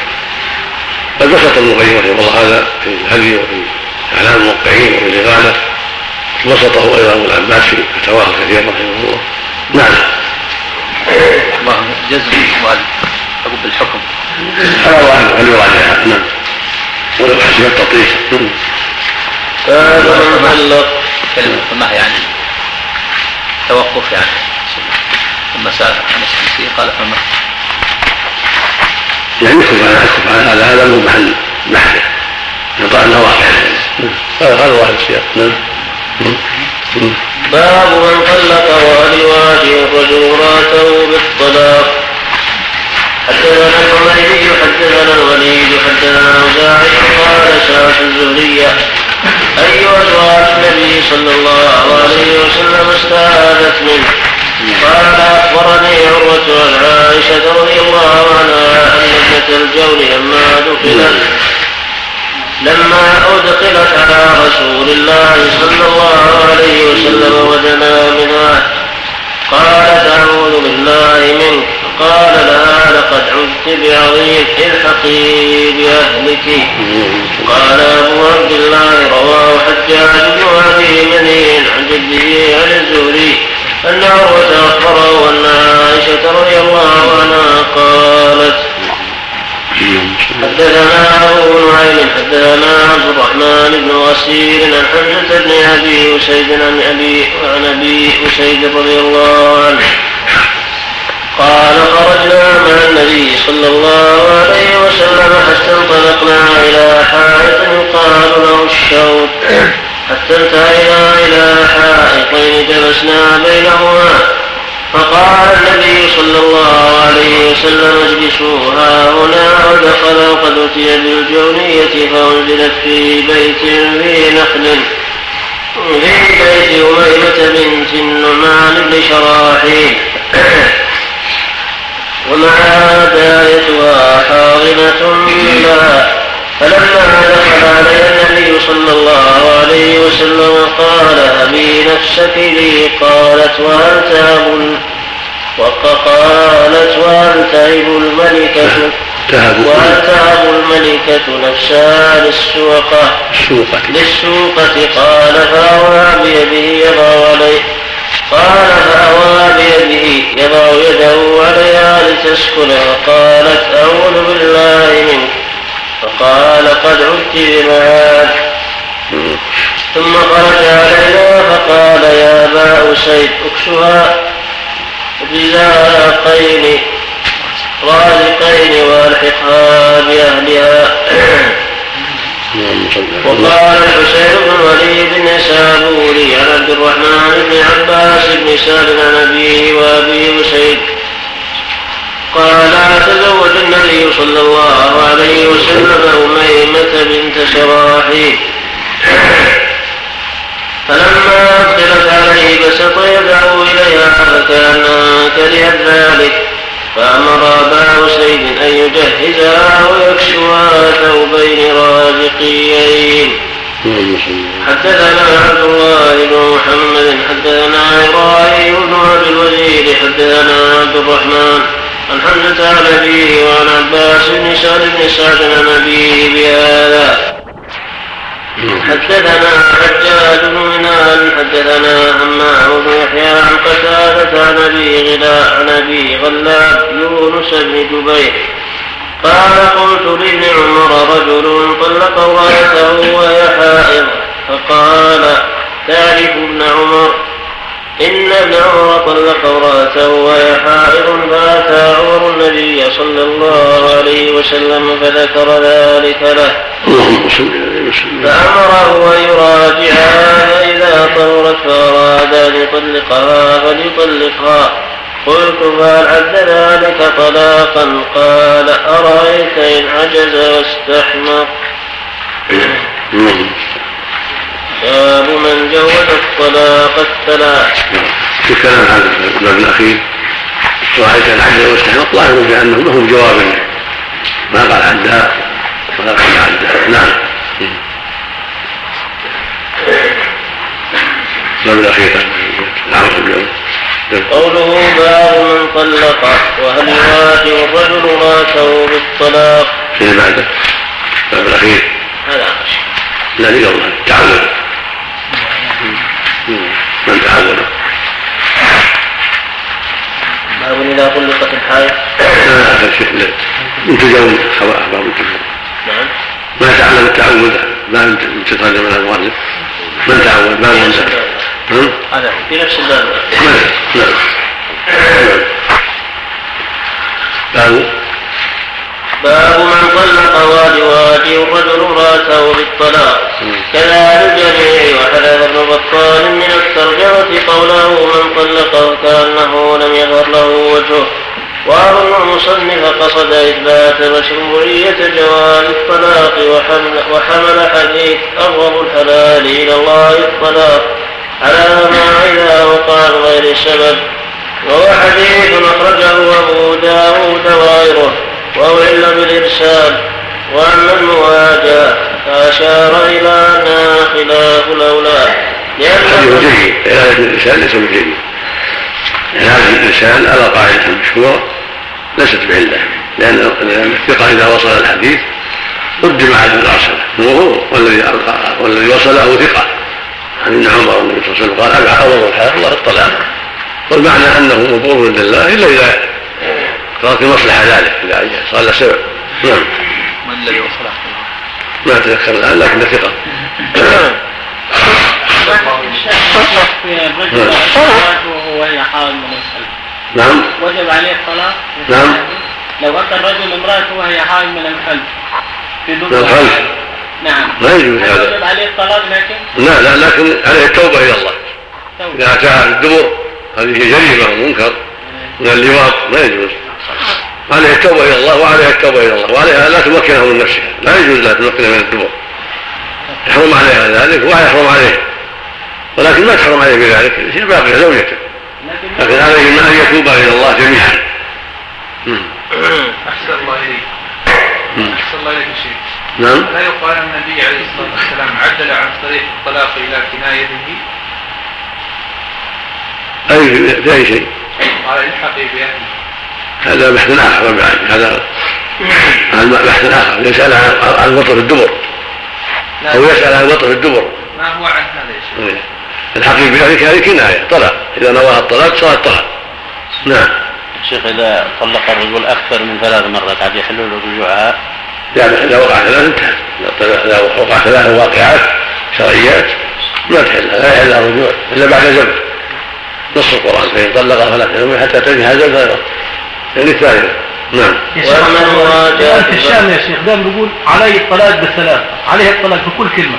قد بسط ابن القيم رحمه الله هذا في الهدي وفي اعلام الموقعين وفي الإغاثة. بسطه أيضا ابو العباس في فتواه كثيره رحمه الله نعم. الله جزم أقول بالحكم. على واحد ان يراجعها نعم. ولو حسب التطبيق. باب من علق كلمة فما يعني؟ توقف يعني. المسألة عن الشمسية قال فما يعني يكف على يكف على هذا هذا مو محل بحثه يطلع انه واقع هذا هذا ظاهر السياق نعم. باب من طلق الرجل امراته بالطلاق. حدثنا الحميدي حدثنا الوليد حدثنا اوزاعي قال سالت الزهرية أي أزواج النبي صلى الله عليه وسلم استعاذت منه. قال أخبرني عروة عن عائشة رضي الله عنها أن ابنة الجون لما دخلت. لما أدخلت على رسول الله صلى الله عليه وسلم ودنا منها قالت أعوذ بالله منك. قال لها لقد عدت بعظيم الحقي بأهلك قال أبو عبد الله رواه حجاج بن أبي منين عن جده عن الزهري أن عروة أخبره أن عائشة رضي الله عنها قالت حدثنا أبو نعيم حدثنا عبد الرحمن بن غسيل عن حمزة بن أبي أسيد عن أبي عن أبي أسيد رضي الله عنه. قال خرجنا مع النبي صلى الله عليه وسلم حتى انطلقنا إلى حائط يقال له الشوط حتى انتهينا إلى حائطين جلسنا بينهما. فقال النبي صلى الله عليه وسلم اجلسوا ها هنا ودخل وقد أتي بالجونية فأنزلت في بيت في نخل. في بيت أميمة بنت النعمان بن شراحيل. ومعها دايتها حاضنة لها فلما دخل علي النبي صلى الله عليه وسلم قال أبي نفسك لي؟ قالت وهل تهب وقالت وهل تهب الملكة وهل تهب الملكة نفسها للسوقة للسوقة قال فأوى بيده يضع عليه قال فأهوى بيده يضع يده عليها لتسكن. وقالت أعوذ بالله منك. فقال قد عذت بمعاذ ثم خرج علينا فقال يا ابا اسيد اكسها رازقين رازقيين والحقها بأهلها. وقال الحسين بن الوليد النيسابوري عن عبد الرحمن عن عباس بن سهل عن أبيه وابي اسيد قال تزوج النبي صلى الله عليه وسلم أميمة بنت شراحيل فلما أدخلت عليه بسط يدعو إليها فكأنها كرهت ذلك فأمر أبا سيد أن يجهزها ويكسوها ثوبين رازقيين. حدثنا عبد الله بن محمد حدثنا إبراهيم بن أبي الوزير حدثنا عبد الرحمن. عن حمزة عن أبيه وعن عباس بن سعد بن سعد عن أبيه بهذا حدثنا حجاج بن منان حدثنا همام بن يحيى عن قتادة عن أبي غلا عن أبي غلاب يونس بن جبير. قال قلت لابن عمر رجل طلق امرأته وهي حائض فقال تعرف ابن عمر. إن ابن عمر طلق امرأته وهي حائض فأتى عمر النبي صلى الله عليه وسلم فذكر ذلك له. فأمره أن يراجعها فإذا طهرت فأراد أن يطلقها فليطلقها. قلت فهل عد ذلك طلاقا؟ قال أرأيت إن عجز واستحمق. باب من جوز الطلاق الثلاث. في كلام هذا الباب الأخير وعليك الحد واستحق ظاهر في انه له جواب. ما قال عدها ولا قال عدها نعم. الباب الأخير اليوم. قوله باب من طلق وهل يواجه الرجل راته بالطلاق؟ فيما بعده؟ الباب الأخير. هذا لا لقول تعود من تعود باب إذا طلقت الحائض. لا. اخر شيء انت جو أخبار نعم. ما تعلم التعود ما تترجم لها المؤلف من تعود ما من نعم. هذا في نفس الباب. نعم. قالوا باب من طلق وواجه الرجل امرأته بالطلاق. كذا الجميع وحذف ابن بطال من الترجمة قوله من طلق وكأنه لم يظهر له وجهه وأظن المصنف قصد إثبات مشروعية جواز الطلاق وحمل, وحمل حديث أبغض الحلال إلى الله الطلاق. على ما إذا وقع غير سبب وهو حديث أخرجه أبو داود وغيره. وأعل بالإرسال وأما المواجهة فأشار إلى أنها خلاف الأولى حديث لأن جيد علاج الانسان ليس بجيد علاج الانسان على قاعدة المشهوره ليست لأن لأن الثقة إذا وصل الحديث قدم على الأرسل وهو والذي والذي وصله ثقة. عن ابن عمر النبي صلى الله عليه وسلم قال ابعد الله الحياة الله الطلاق والمعنى أنه مبغوض لله إلا إذا صارت المصلحه ذلك. اذا صار له سبب نعم. من الذي وصله ما أتذكر الآن لكن ثقة. الرجل وهي حائض من القلب نعم. وجب عليه الطلاق نعم. لو أتى الرجل امرأته وهي حائض من القلب في من القلب نعم. ما يجوز هذا. وجب عليه الطلاق لكن؟ لا لا لكن عليه التوبة إلى الله. توبة. إذا اتاها الدبر هذه جريمة ومنكر من اللواط ما يجوز. عليه التوبه إلى الله وعليها التوبه إلى الله؟ وعليها لا تمكنه من نفسها لا يجوز لها تمكنه من الدبر يحرم عليها ذلك ويحرم عليه. ولكن ما تحرم عليه بذلك. هي باقيه زوجته. لكن عليهما أن يتوبا إلى الله جميعا. مم. أحسن الله إليك. مم. أحسن الله إليك يا شيخ. نعم. لا يقال أن النبي عليه الصلاة والسلام عدل عن طريق الطلاق إلى كنايته. اي في اي شيء؟ قال الحقي بأهله هذا بحث آخر ما بعد هذا هذا بحث آخر. يسأل عن عن وطر الدبر. لا. أو يسأل عن وطر الدبر. ما هو عن هذا يا شيخ؟ إيه. الحقيقة بذلك هذه كناية طلاق إذا نواها الطلاق صار طلاق. نعم. شيخ إذا طلق الرجل أكثر من ثلاث مرات عاد يحل له رجوعها؟ يعني إذا وقع ثلاث انتهى. إذا وقع ثلاث واقعات شرعيات ما تحل. لا يحل الرجوع إلا بعد زوج نص القرآن فإن طلقها فلا تحل حتى تنكح زوج يعني الثالثة نعم في الشام يا شيخ دائما بيقول علي الطلاق بالثلاث عليه الطلاق بكل كلمة.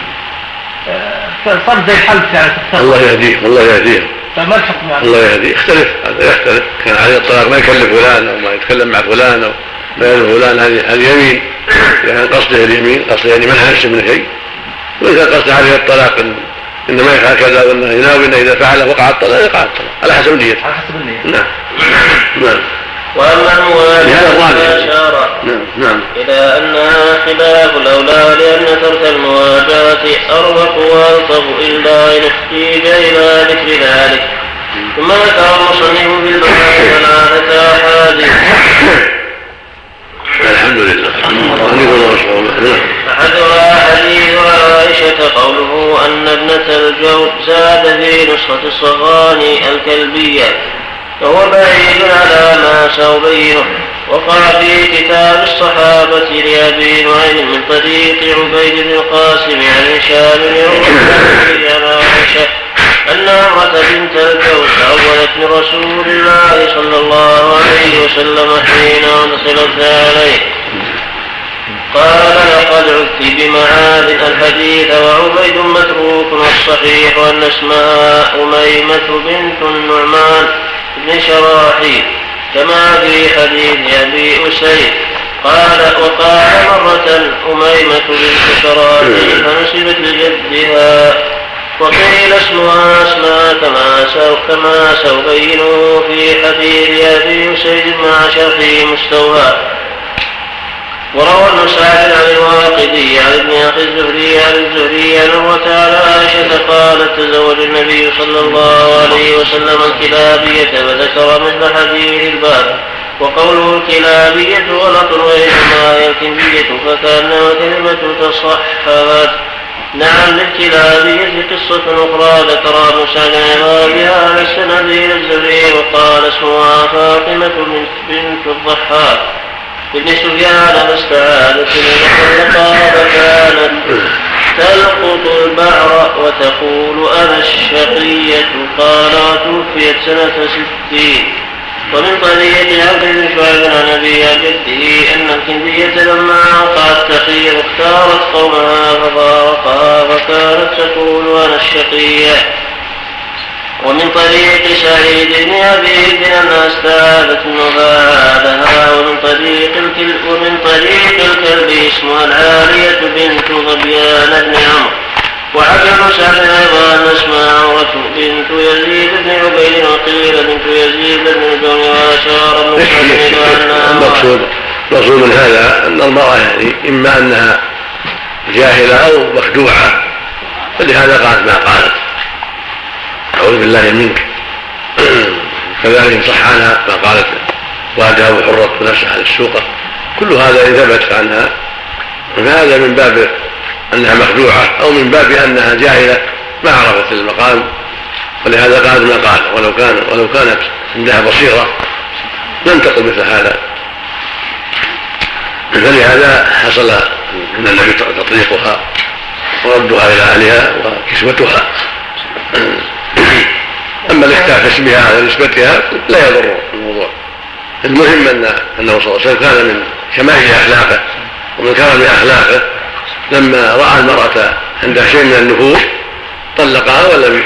آه، صار زي الحلف يعني الله يهديه الله يهديه. فما الحكم يعني؟ الله يهديه. يختلف هذا يختلف. كان عليه الطلاق ما يكلف فلان أو ما يتكلم مع فلان أو ما يدعو فلان هذه هذه يمين. كان قصده اليمين قصده يعني منع نفسه من شيء. وإذا قصده عليه الطلاق إن إنما يفعل كذا وإنه يناوي إنه إذا فعل وقع الطلاق يقع الطلاق على حسب نيته على حسب النية. نعم. نعم. لهذا الرابع. فأشار نعم نعم. إلى أنها خلاف الأولى لأن ترك المواجهة أربق وألطف إلا إن احتيج إلى ذكر ذلك. ثم ذكر المصنف في الباب ثلاثة أحاديث الحمد لله أحدها حديث عائشة قوله أن ابنة الجود زاد في نسخة الصغاني الكلبية. وهو بعيد على ما سأبينه وقع في كتاب الصحابة لأبي نعيم من طريق عبيد بن القاسم عن هشام بن عائشة أن عمرة بنت الجود أولت من رسول الله صلى الله عليه وسلم حين أرسلت عليه. قال لقد عدت بمعاد الحديث وعبيد متروك والصحيح أن اسمها أميمة بنت النعمان بن شراحيل كما في حديث أبي أسيد قال وقال مرة أميمة بنت شراحيل فنسبت لجدها وقيل اسمها أسماء كما سو كما سأبين في حديث أبي أسيد مع شرحه مستوى وروى ابن سعد عن الواقدي عن ابن أخي الزهري عن الزهري عن عروة على عائشة قالت تزوج النبي صلى الله عليه وسلم الكلابية فذكر مثل حديث الباب وقوله الكلابية غلط وإنما هي الكلبية فكأنما كلمة تصحفت. نعم للكلابية قصة أخرى ذكر ابن سعد بها على السند إلى الزهري وقال اسمها فاطمة بنت الضحاك. ابن سفيان فاستعاذت من قال كانت تلقط البعر وتقول أنا الشقية قال وتوفيت سنة ستين ومن طريق عبد بن شعيب عن أبي جده أن الكندية لما وقعت تخير اختارت قومها ففارقها فكانت تقول أنا الشقية ومن طريق سعيد بن أبي بن استعاذت مفادها ومن طريق الكلب ومن طريق الكلب اسمها العالية بنت ظبيان بن عمرو. وحكم سعد أيضا ان اسمها بنت يزيد بن عبيد وقيل بنت يزيد بن الجون وأشار بن سعد إلى أنها المقصود المقصود من هذا أن المرأة يعني إما أنها جاهلة أو مخدوعة فلهذا قالت ما قالت. أعوذ بالله منك. كذلك صح عنها ما قالت والدها وحرت نفسها على السوقة كل هذا إن ثبت عنها فهذا من باب أنها مخدوعة أو من باب أنها جاهلة. ما عرفت المقام. ولهذا قال ما قال. ولو كان ولو كانت عندها بصيرة لم تقل مثل هذا. فلهذا حصل من النبي تطليقها وردها إلى أهلها وكسوتها. أما الإحكام كسبها ونسبتها لا يضر الموضوع. المهم أن أنه صلى الله عليه وسلم كان من شمائل أخلاقه ومن كرم أخلاقه لما رأى المرأة عندها شيء من النفوذ طلقها ولم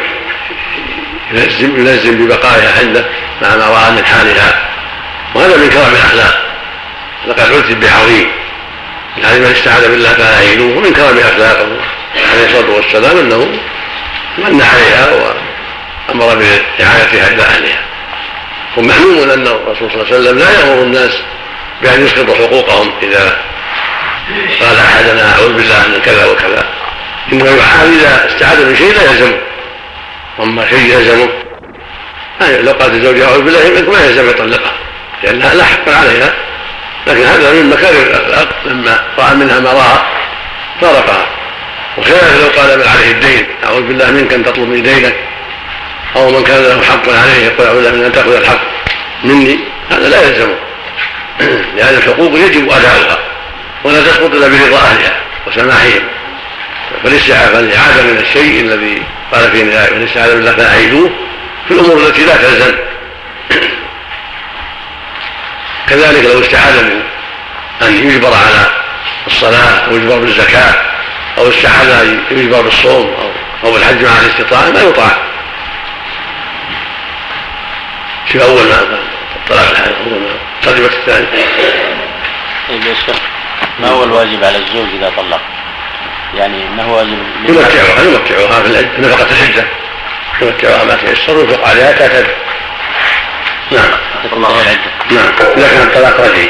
يلزم يلزم ببقائها عنده مع ما رأى من حالها. وهذا من كرم الأخلاق لقد عتب بعظيم يعني من استعاذ بالله فأعينوه ومن كرم أخلاقه عليه الصلاة والسلام أنه من عليها وأمر برعايتها إلى أهلها. ومعلوم أن الرسول صلى الله عليه وسلم لا يأمر الناس بأن يسقطوا حقوقهم إذا قال أحدنا أعوذ بالله من كذا وكذا. إنما يحاول إذا استعاذ من شيء لا يلزمه. أما شيء يلزمه لو قالت زوجها أعوذ بالله منك ما يلزم يطلقها. لأنها لا حق عليها. لكن هذا من مكارم الأخلاق لما رأى منها ما رأى فارقها. وخلاف لو قال من عليه الدين أعوذ بالله منك أن تطلب مني دينك. أو من كان له حق عليه يقول أعوذ من أن تأخذ الحق مني هذا لا يلزمه. (clears throat) لأن الحقوق يجب أداؤها ولا تسقط إلا برضا أهلها وسماحهم. فالاستعاذة من الشيء الذي قال فيه الاستعاذة بالله فأعيدوه في الأمور التي لا تلزم. (clears throat) كذلك لو استعاذ من أن يجبر على الصلاة أو يجبر بالزكاة أو استعاذ أن يجبر بالصوم أو أو بالحج مع الاستطاعة ما يطاع. في أول ما طلع الحال أول ما ترجمة الثاني ما هو الواجب على الزوج إذا طلق؟ يعني ما هو واجب؟ يمتعها يمتعها في نفقة الحجة. يمتعها ما تيسر وينفق عليها تعتد نعم. الله العدة. نعم. إذا كان الطلاق رجعي.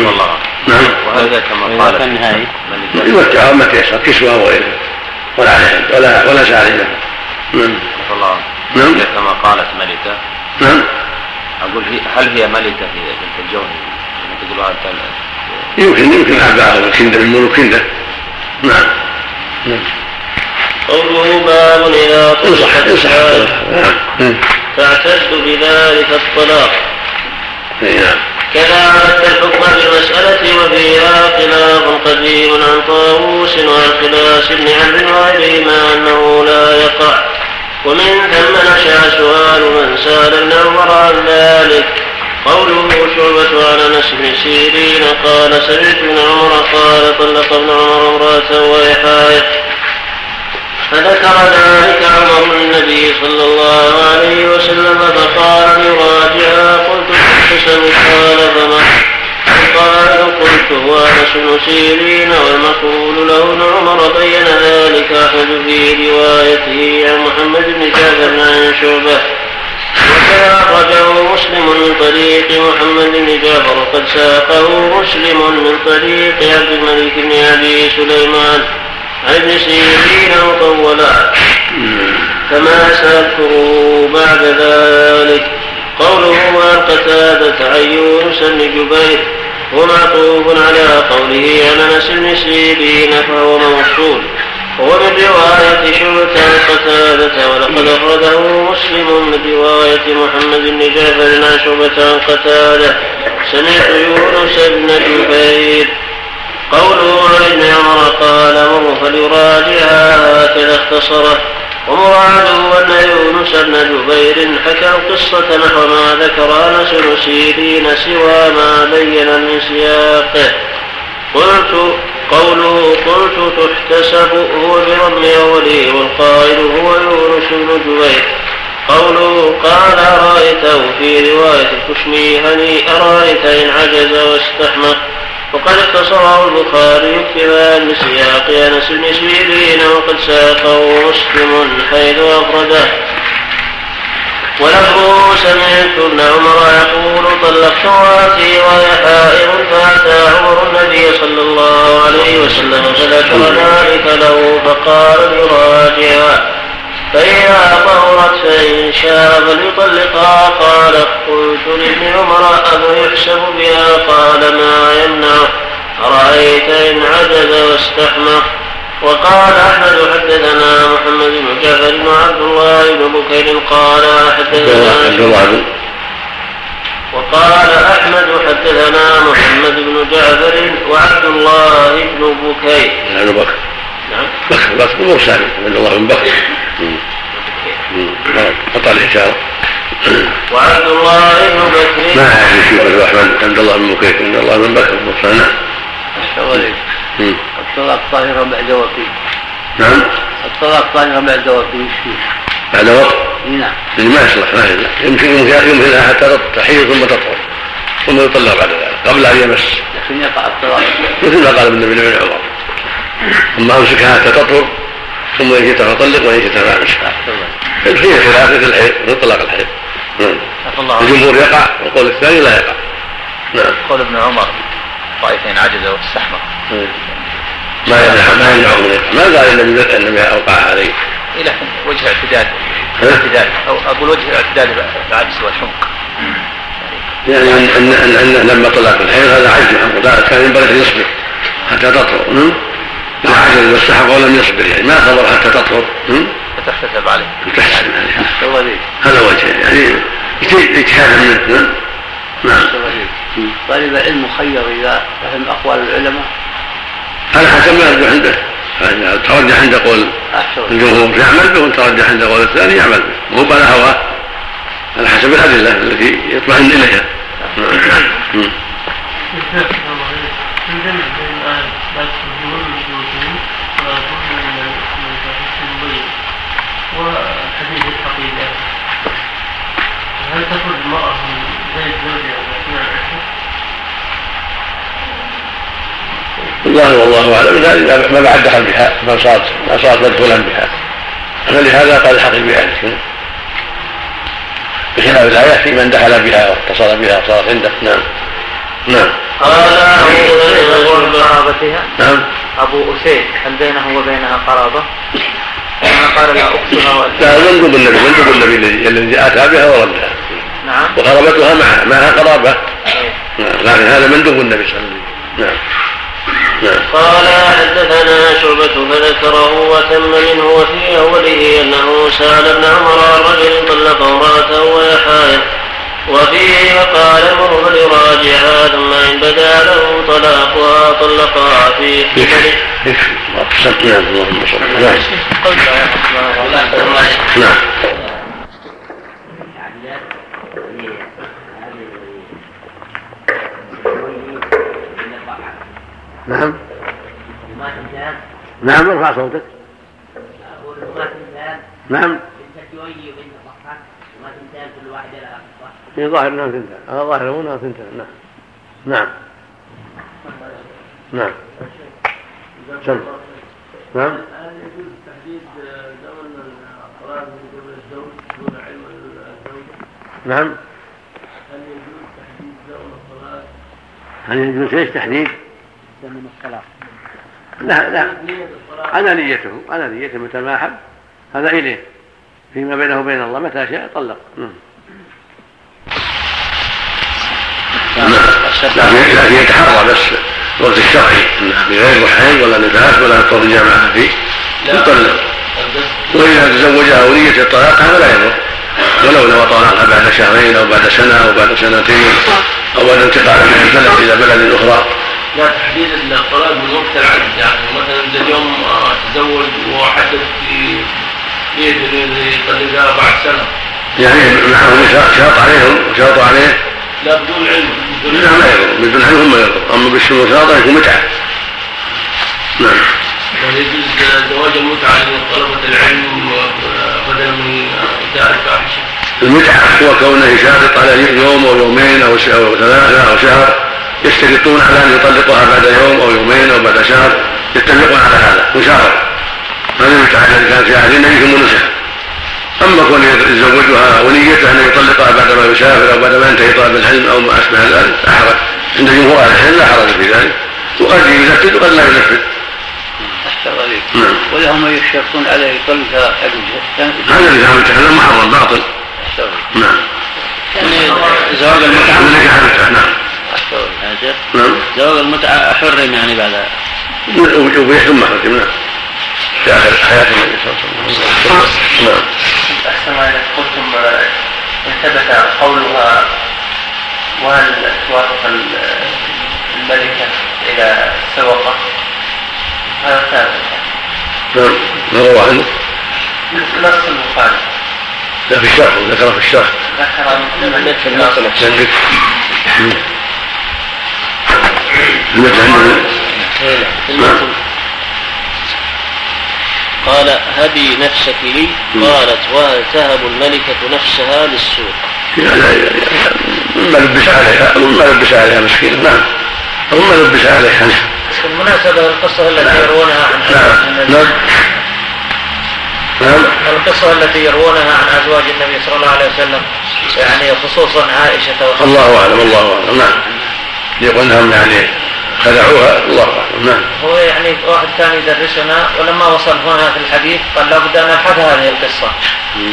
الله. نعم. وهذا كما قال النهائي يمتعها ما تيسر كسوة وغيره ولا عليه ولا ولا سعر نعم. الله. نعم. كما قالت ملكة نعم. أقول هل هي ملكة هي بنت الجوني تقولها يمكن يمكن أعداء الكندة من ملوك كندة نعم. نعم قوله باب انصح نعم. تعتد بذلك الطلاق. نعم. كذا أردت الحكم بالمسألة وفيها خلاف قديم عن طاووس والخلاس بن عمرو وغيرهما أنه لا يقع. ومن ثم نشأ سؤال من سأل ابن عمر عن ذلك. قوله شعبة عن انس بن سيرين قال سمعت ابن عمر قال طلق ابن عمر امرأة وهي فذكر ذلك عمر النبي صلى الله عليه وسلم فقال يراجعها قلت تحتسب قال فما؟ قال قلت هو بن سيرين والمقول له ابن عمر بين ذلك احمد في روايته عن محمد بن جابر عن شعبة. وكذا أخرجه مسلم من طريق محمد بن جعفر وقد ساقه مسلم من طريق عبد الملك بن أبي سليمان. عن ابن سيرين مطولا كما سأذكره بعد ذلك. قوله عن قتادة عن يونس بن جبير. ومعطوف على قوله انس بن سيرين فهو موصول. وهو من رواية شعبة قتادة ولقد أخرجه مسلم من رواية محمد بن جعفر عن شعبة عن قتادة. سمعت يونس بن جبير قوله عن ابن عمر قال مر فليراجعها هكذا اختصره. ومراده أن يونس بن جبير حكى القصة نحو ما ذكر أنس بن سيرين سوى ما بين من سياقه. قلت قوله قلت تحتسب هو برم أوله والقائل هو يونس بن جبير. قوله قال أرأيته في رواية الكشميهني أرأيت إن عجز واستحمق وقد اختصره البخاري ابتداء بسياق أنس بن سيرين وقد ساقه مسلم حيث افرده ولفظه سمعت ابن عمر يقول طلقت امراتي وهي حائر فأتى عمر النبي صلى الله عليه وسلم فذكر ذلك له فقال ليراجعها فإذا طهرت فإن شاء فليطلقها قال قلت لابن عمر أفيحسب بها؟ قال ما يمنع. أرأيت إن عجز واستحمق وقال أحمد حدثنا محمد بن جعفر وعبد الله بن بكير قال حدثنا بن وقال أحمد حدثنا محمد بن جعفر وعبد الله بن بكير. يعني بكر. نعم. بكر بكر بن سالم عبد الله بكر مم. مم. قطع الإشارة وعبد الله بن بكر ما يشوف أبو أحمد عبد الله بن بكير عبد الله بن بكر سالم مم. الطلاق طاهرة بعد وفي نعم. الطلاق طاهرة بعد وفي بعد وقت؟ نعم. يعني ما يصلح ما يصلح. يمكن يمكن يمكنها حتى تحيض ثم تطهر. ثم يطلق بعد ذلك. قبل أن يمس. لكن يقع الطلاق مثل ما قال النبي بن عمر. ثم امسكها حتى تطهر ثم إن شئت فطلق وان شئت فامسك فيه خلاف في الحيض في طلاق الحيض. نعم. الجمهور يقع والقول الثاني لا يقع. نعم. قول ابن عمر طائفين عجزوا واستحمر ما يمنع ما يمنعه من ما قال النبي النبي أوقع عليه. إلى وجه اعتدال؟ اعتدال. أو أقول وجه الاعتدال العجز والحمق. يعني ان ان ان, لما طلق الحيض هذا عجز لا كان ينبغي أن يصبر حتى تطهر. عجز واستحق ولم يصبر يعني ما صبر حتى تطهر؟ فتحتسب عليه. تحسن عليه. هذا وجه يعني اجتهادا منه نعم. طالب العلم مخير إذا فهم أقوال العلماء؟ على حسب ما يرجح عنده. فإذا ترجح عند قول الجمهور يعمل به وان ترجح عند قول الثاني يعمل به. مو على هواه على حسب الأدلة التي يطمئن إليها. نعم. وحديث الحقيقة هل تخرج المرأة من بيت زوجها أثناء العشاء؟ والله والله أعلم. ذلك ما بعد دخل بها ما صارت ما صارت مدخولا بها. فلهذا قال الحق بذلك بخلاف الآية في من دخل بها واتصل بها صارت عنده. نعم. نعم. قال أبو قرابتها. نعم. أبو أسيد هل بينه وبينها قرابة؟ كما قال لا أقصها لا مندوب النبي مندوب النبي الذي آتى بها وردها. نعم. وقرابتها معها معها قرابة. نعم. لكن هذا مندوب النبي صلى الله عليه وسلم. نعم. قال حدثنا شعبة فذكره وتم منه وفي أوله أنه سأل ابن عمر عن رجل طلق امرأته وهي حائض وفيه فقال مره فليراجعها ثم إن بدا له طلاقها طلقها في أحسنت نعم. نعم. نعم ارفع صوتك. نعم. في ظاهر أنها ثنتان هذا ظاهر انها ثنتان نعم. نعم. نعم. سم نعم. هل يجوز تحديد زمن الطلاق من قبل الزوج دون علم الزوج؟ نعم. هل يجوز تحديد زمن الطلاق؟ هل يجوز إيش تحديد؟ زمن الطلاق لا لا. أنا نيته أنا نيته متى ما أحب. هذا إليه. فيما بينه وبين الله متى شاء طلق. نعم. لكن لكن يتحرى بس الوقت الشرعي بغير حيض ولا نفاس ولا طول الجامعة فيه يطلق. وإذا تزوجها ونية الطلاق هذا لا يضر. ولو نوى طلاقها بعد شهرين أو بعد سنة أو بعد سنتين أو بعد انتقال من البلد إلى بلد أخرى. لا تحديد الطلاق من وقت العقد يعني مثلا اذا اليوم آه، تزوج وحدد في يطلقها بعد سنة. يعني معهم شرط عليهم شرط عليه؟ لا بدون علم بدون لا ما يضر بدون علم ما يضر أما بالشروط يكون متعة. نعم. يعني يجوز زواج المتعة لطلبه العلم بدلا من اتاء الفاحشة. المتعة هو كونه يشارط على يوم أو يومين أو ش- أو ثلاثة أو شهر. يشترطون على أن يطلقها بعد يوم أو يومين أو بعد شهر يتفقون على هذا مشارط هذه المتعة التي كانت في عهد النبي ثم نسخ أما كون يتزوجها ونيته أن يطلقها بعدما يسافر أو بعدما ينتهي طلب العلم أو ما أشبه ذلك لا حرج. عند جمهور أهل العلم لا حرج في ذلك. وقد ينفذ وقد لا ينفذ. نعم. ولهم يشترطون عليه يطلقها هذا اللي كان هذا محرم باطل. نعم. يعني زواج المتعة نعم. يا شيخ نعم زواج المتعة حرم يعني بعد وبيح ثم حرم نعم في اخر حياه النبي صلى الله عليه وسلم نعم احسن ما قلتم ان ثبت قولها وهل توافق الملكه إلى السوقه هذا ثابت نعم ما روى عنه نص البخاري لا في الشرح ذكر في الشرح ذكر قال هبي نفسك لي. قالت وهل تهب الملكة نفسها للسوق. لا ما لبس عليها ما لبس عليها مسكينة نعم. ما لبس عليها. نعم. بالمناسبة القصة التي يروونها عن نعم. نعم. نعم. القصة التي يروونها عن أزواج النبي صلى الله عليه وسلم يعني خصوصا عائشة الله أعلم الله أعلم. نعم. يقولهم يعني خدعوها الله أعلم. نعم. هو يعني واحد كان يدرسنا ولما وصل هنا في الحديث قال لابد أن أبحث هذه القصة.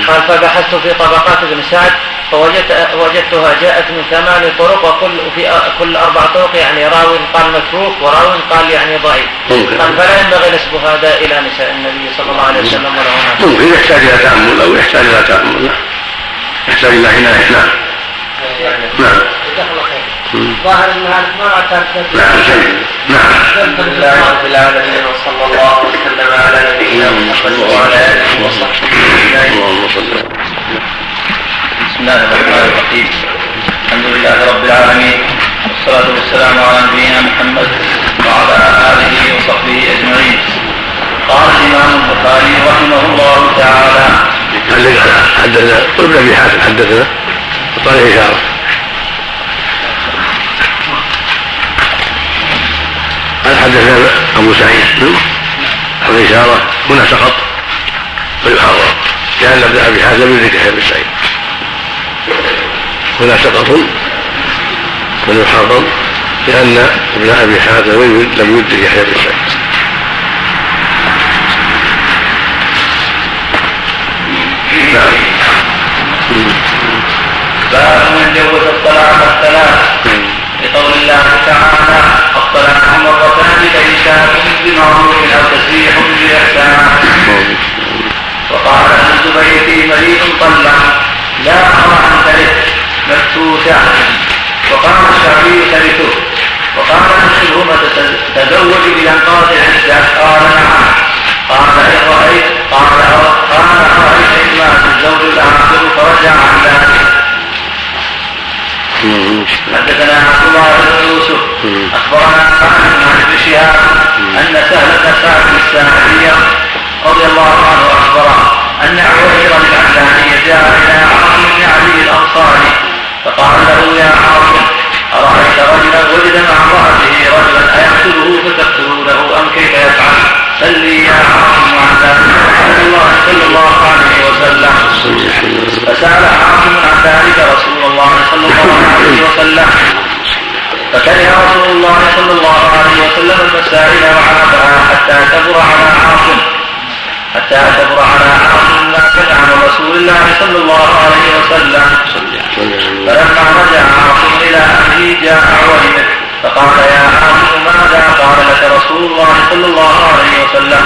قال فبحثت في طبقات ابن سعد فوجدت وجدتها جاءت من ثمان طرق وكل في كل أربع طرق يعني راوي قال متروك وراوي قال يعني ضعيف. قال فلا ينبغي نسب هذا إلى نساء النبي صلى الله عليه وسلم ولا ممكن. يحتاج إلى تأمل أو يحتاج إلى تأمل. نعم. يحتاج إلى عناية. نعم. نعم. ظاهر ان ما اعتاد نعم نعم الحمد لله رب العالمين وصلى الله وسلم على نبينا محمد وعلى اله وصحبه صل بسم الله الرحمن الرحيم الحمد لله رب العالمين والصلاة والسلام على نبينا محمد وعلى آله وصحبه أجمعين. قال الإمام البخاري رحمه الله تعالى حدثنا ابن أبي حاتم حدثنا بطريق إشارة قال حدثنا أبو سعيد. الاشاره هنا سقط. ويحرر لأن ابن أبي حاتم يدرك يحيى بن سعيد. هنا سقط. ويحرم لأن ابن أبي حاتم لم يدرك يحيى بن سعيد. نعم. باب من جوز الطلاق الثلاث لقول الله تعالى بمعروف أو تسريح باحسان وقال ابن في مريض طلق لا ارى ان ترث مفتوتا وقال الشافعي ترثه وقال ابن تزوج بانقاض العده قال نعم. قال إن رايت قال قال أرأيت إن مات الزوج الآخر فرجع عن ذلك. حدثنا عبد الله بن يوسف. أخبرنا عن ابن شهاب أن سهل بن سعد الساعدية رضي الله عنه أخبره أن عوير العدلاني جاء إلى عاصم بن علي الأنصاري فقال له يا عاصم أرأيت رجلا وجد مع امراته رجلا أيقتله فتقتلونه أم كيف يفعل؟ سلي يا عاصم عن ذلك رسول الله صلى الله عليه وسلم. فسأل عاصم عن ذلك رسول الله صلى الله عليه وسلم. فكره رسول الله صلى الله عليه وسلم المسائل وعرفها حتى كبر على عاصم حتى كبر على عاصم ما كان عن رسول الله صلى الله عليه وسلم. فلما رجع عاصم إلى أهله جاء عويمه فقال يا عاصم ماذا قال لك رسول الله صلى الله عليه وسلم؟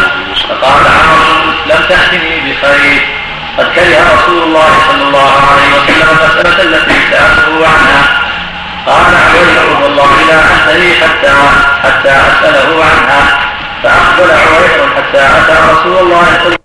فقال عاصم لم تأتني بخير. قد كره رسول الله صلى الله عليه وسلم المسألة التي سألته عنها. قال عوير والله لا أنتهي حتى حتى أسأله عنها. فأقبل عوير حتى أتى رسول الله صلى الله عليه وسلم.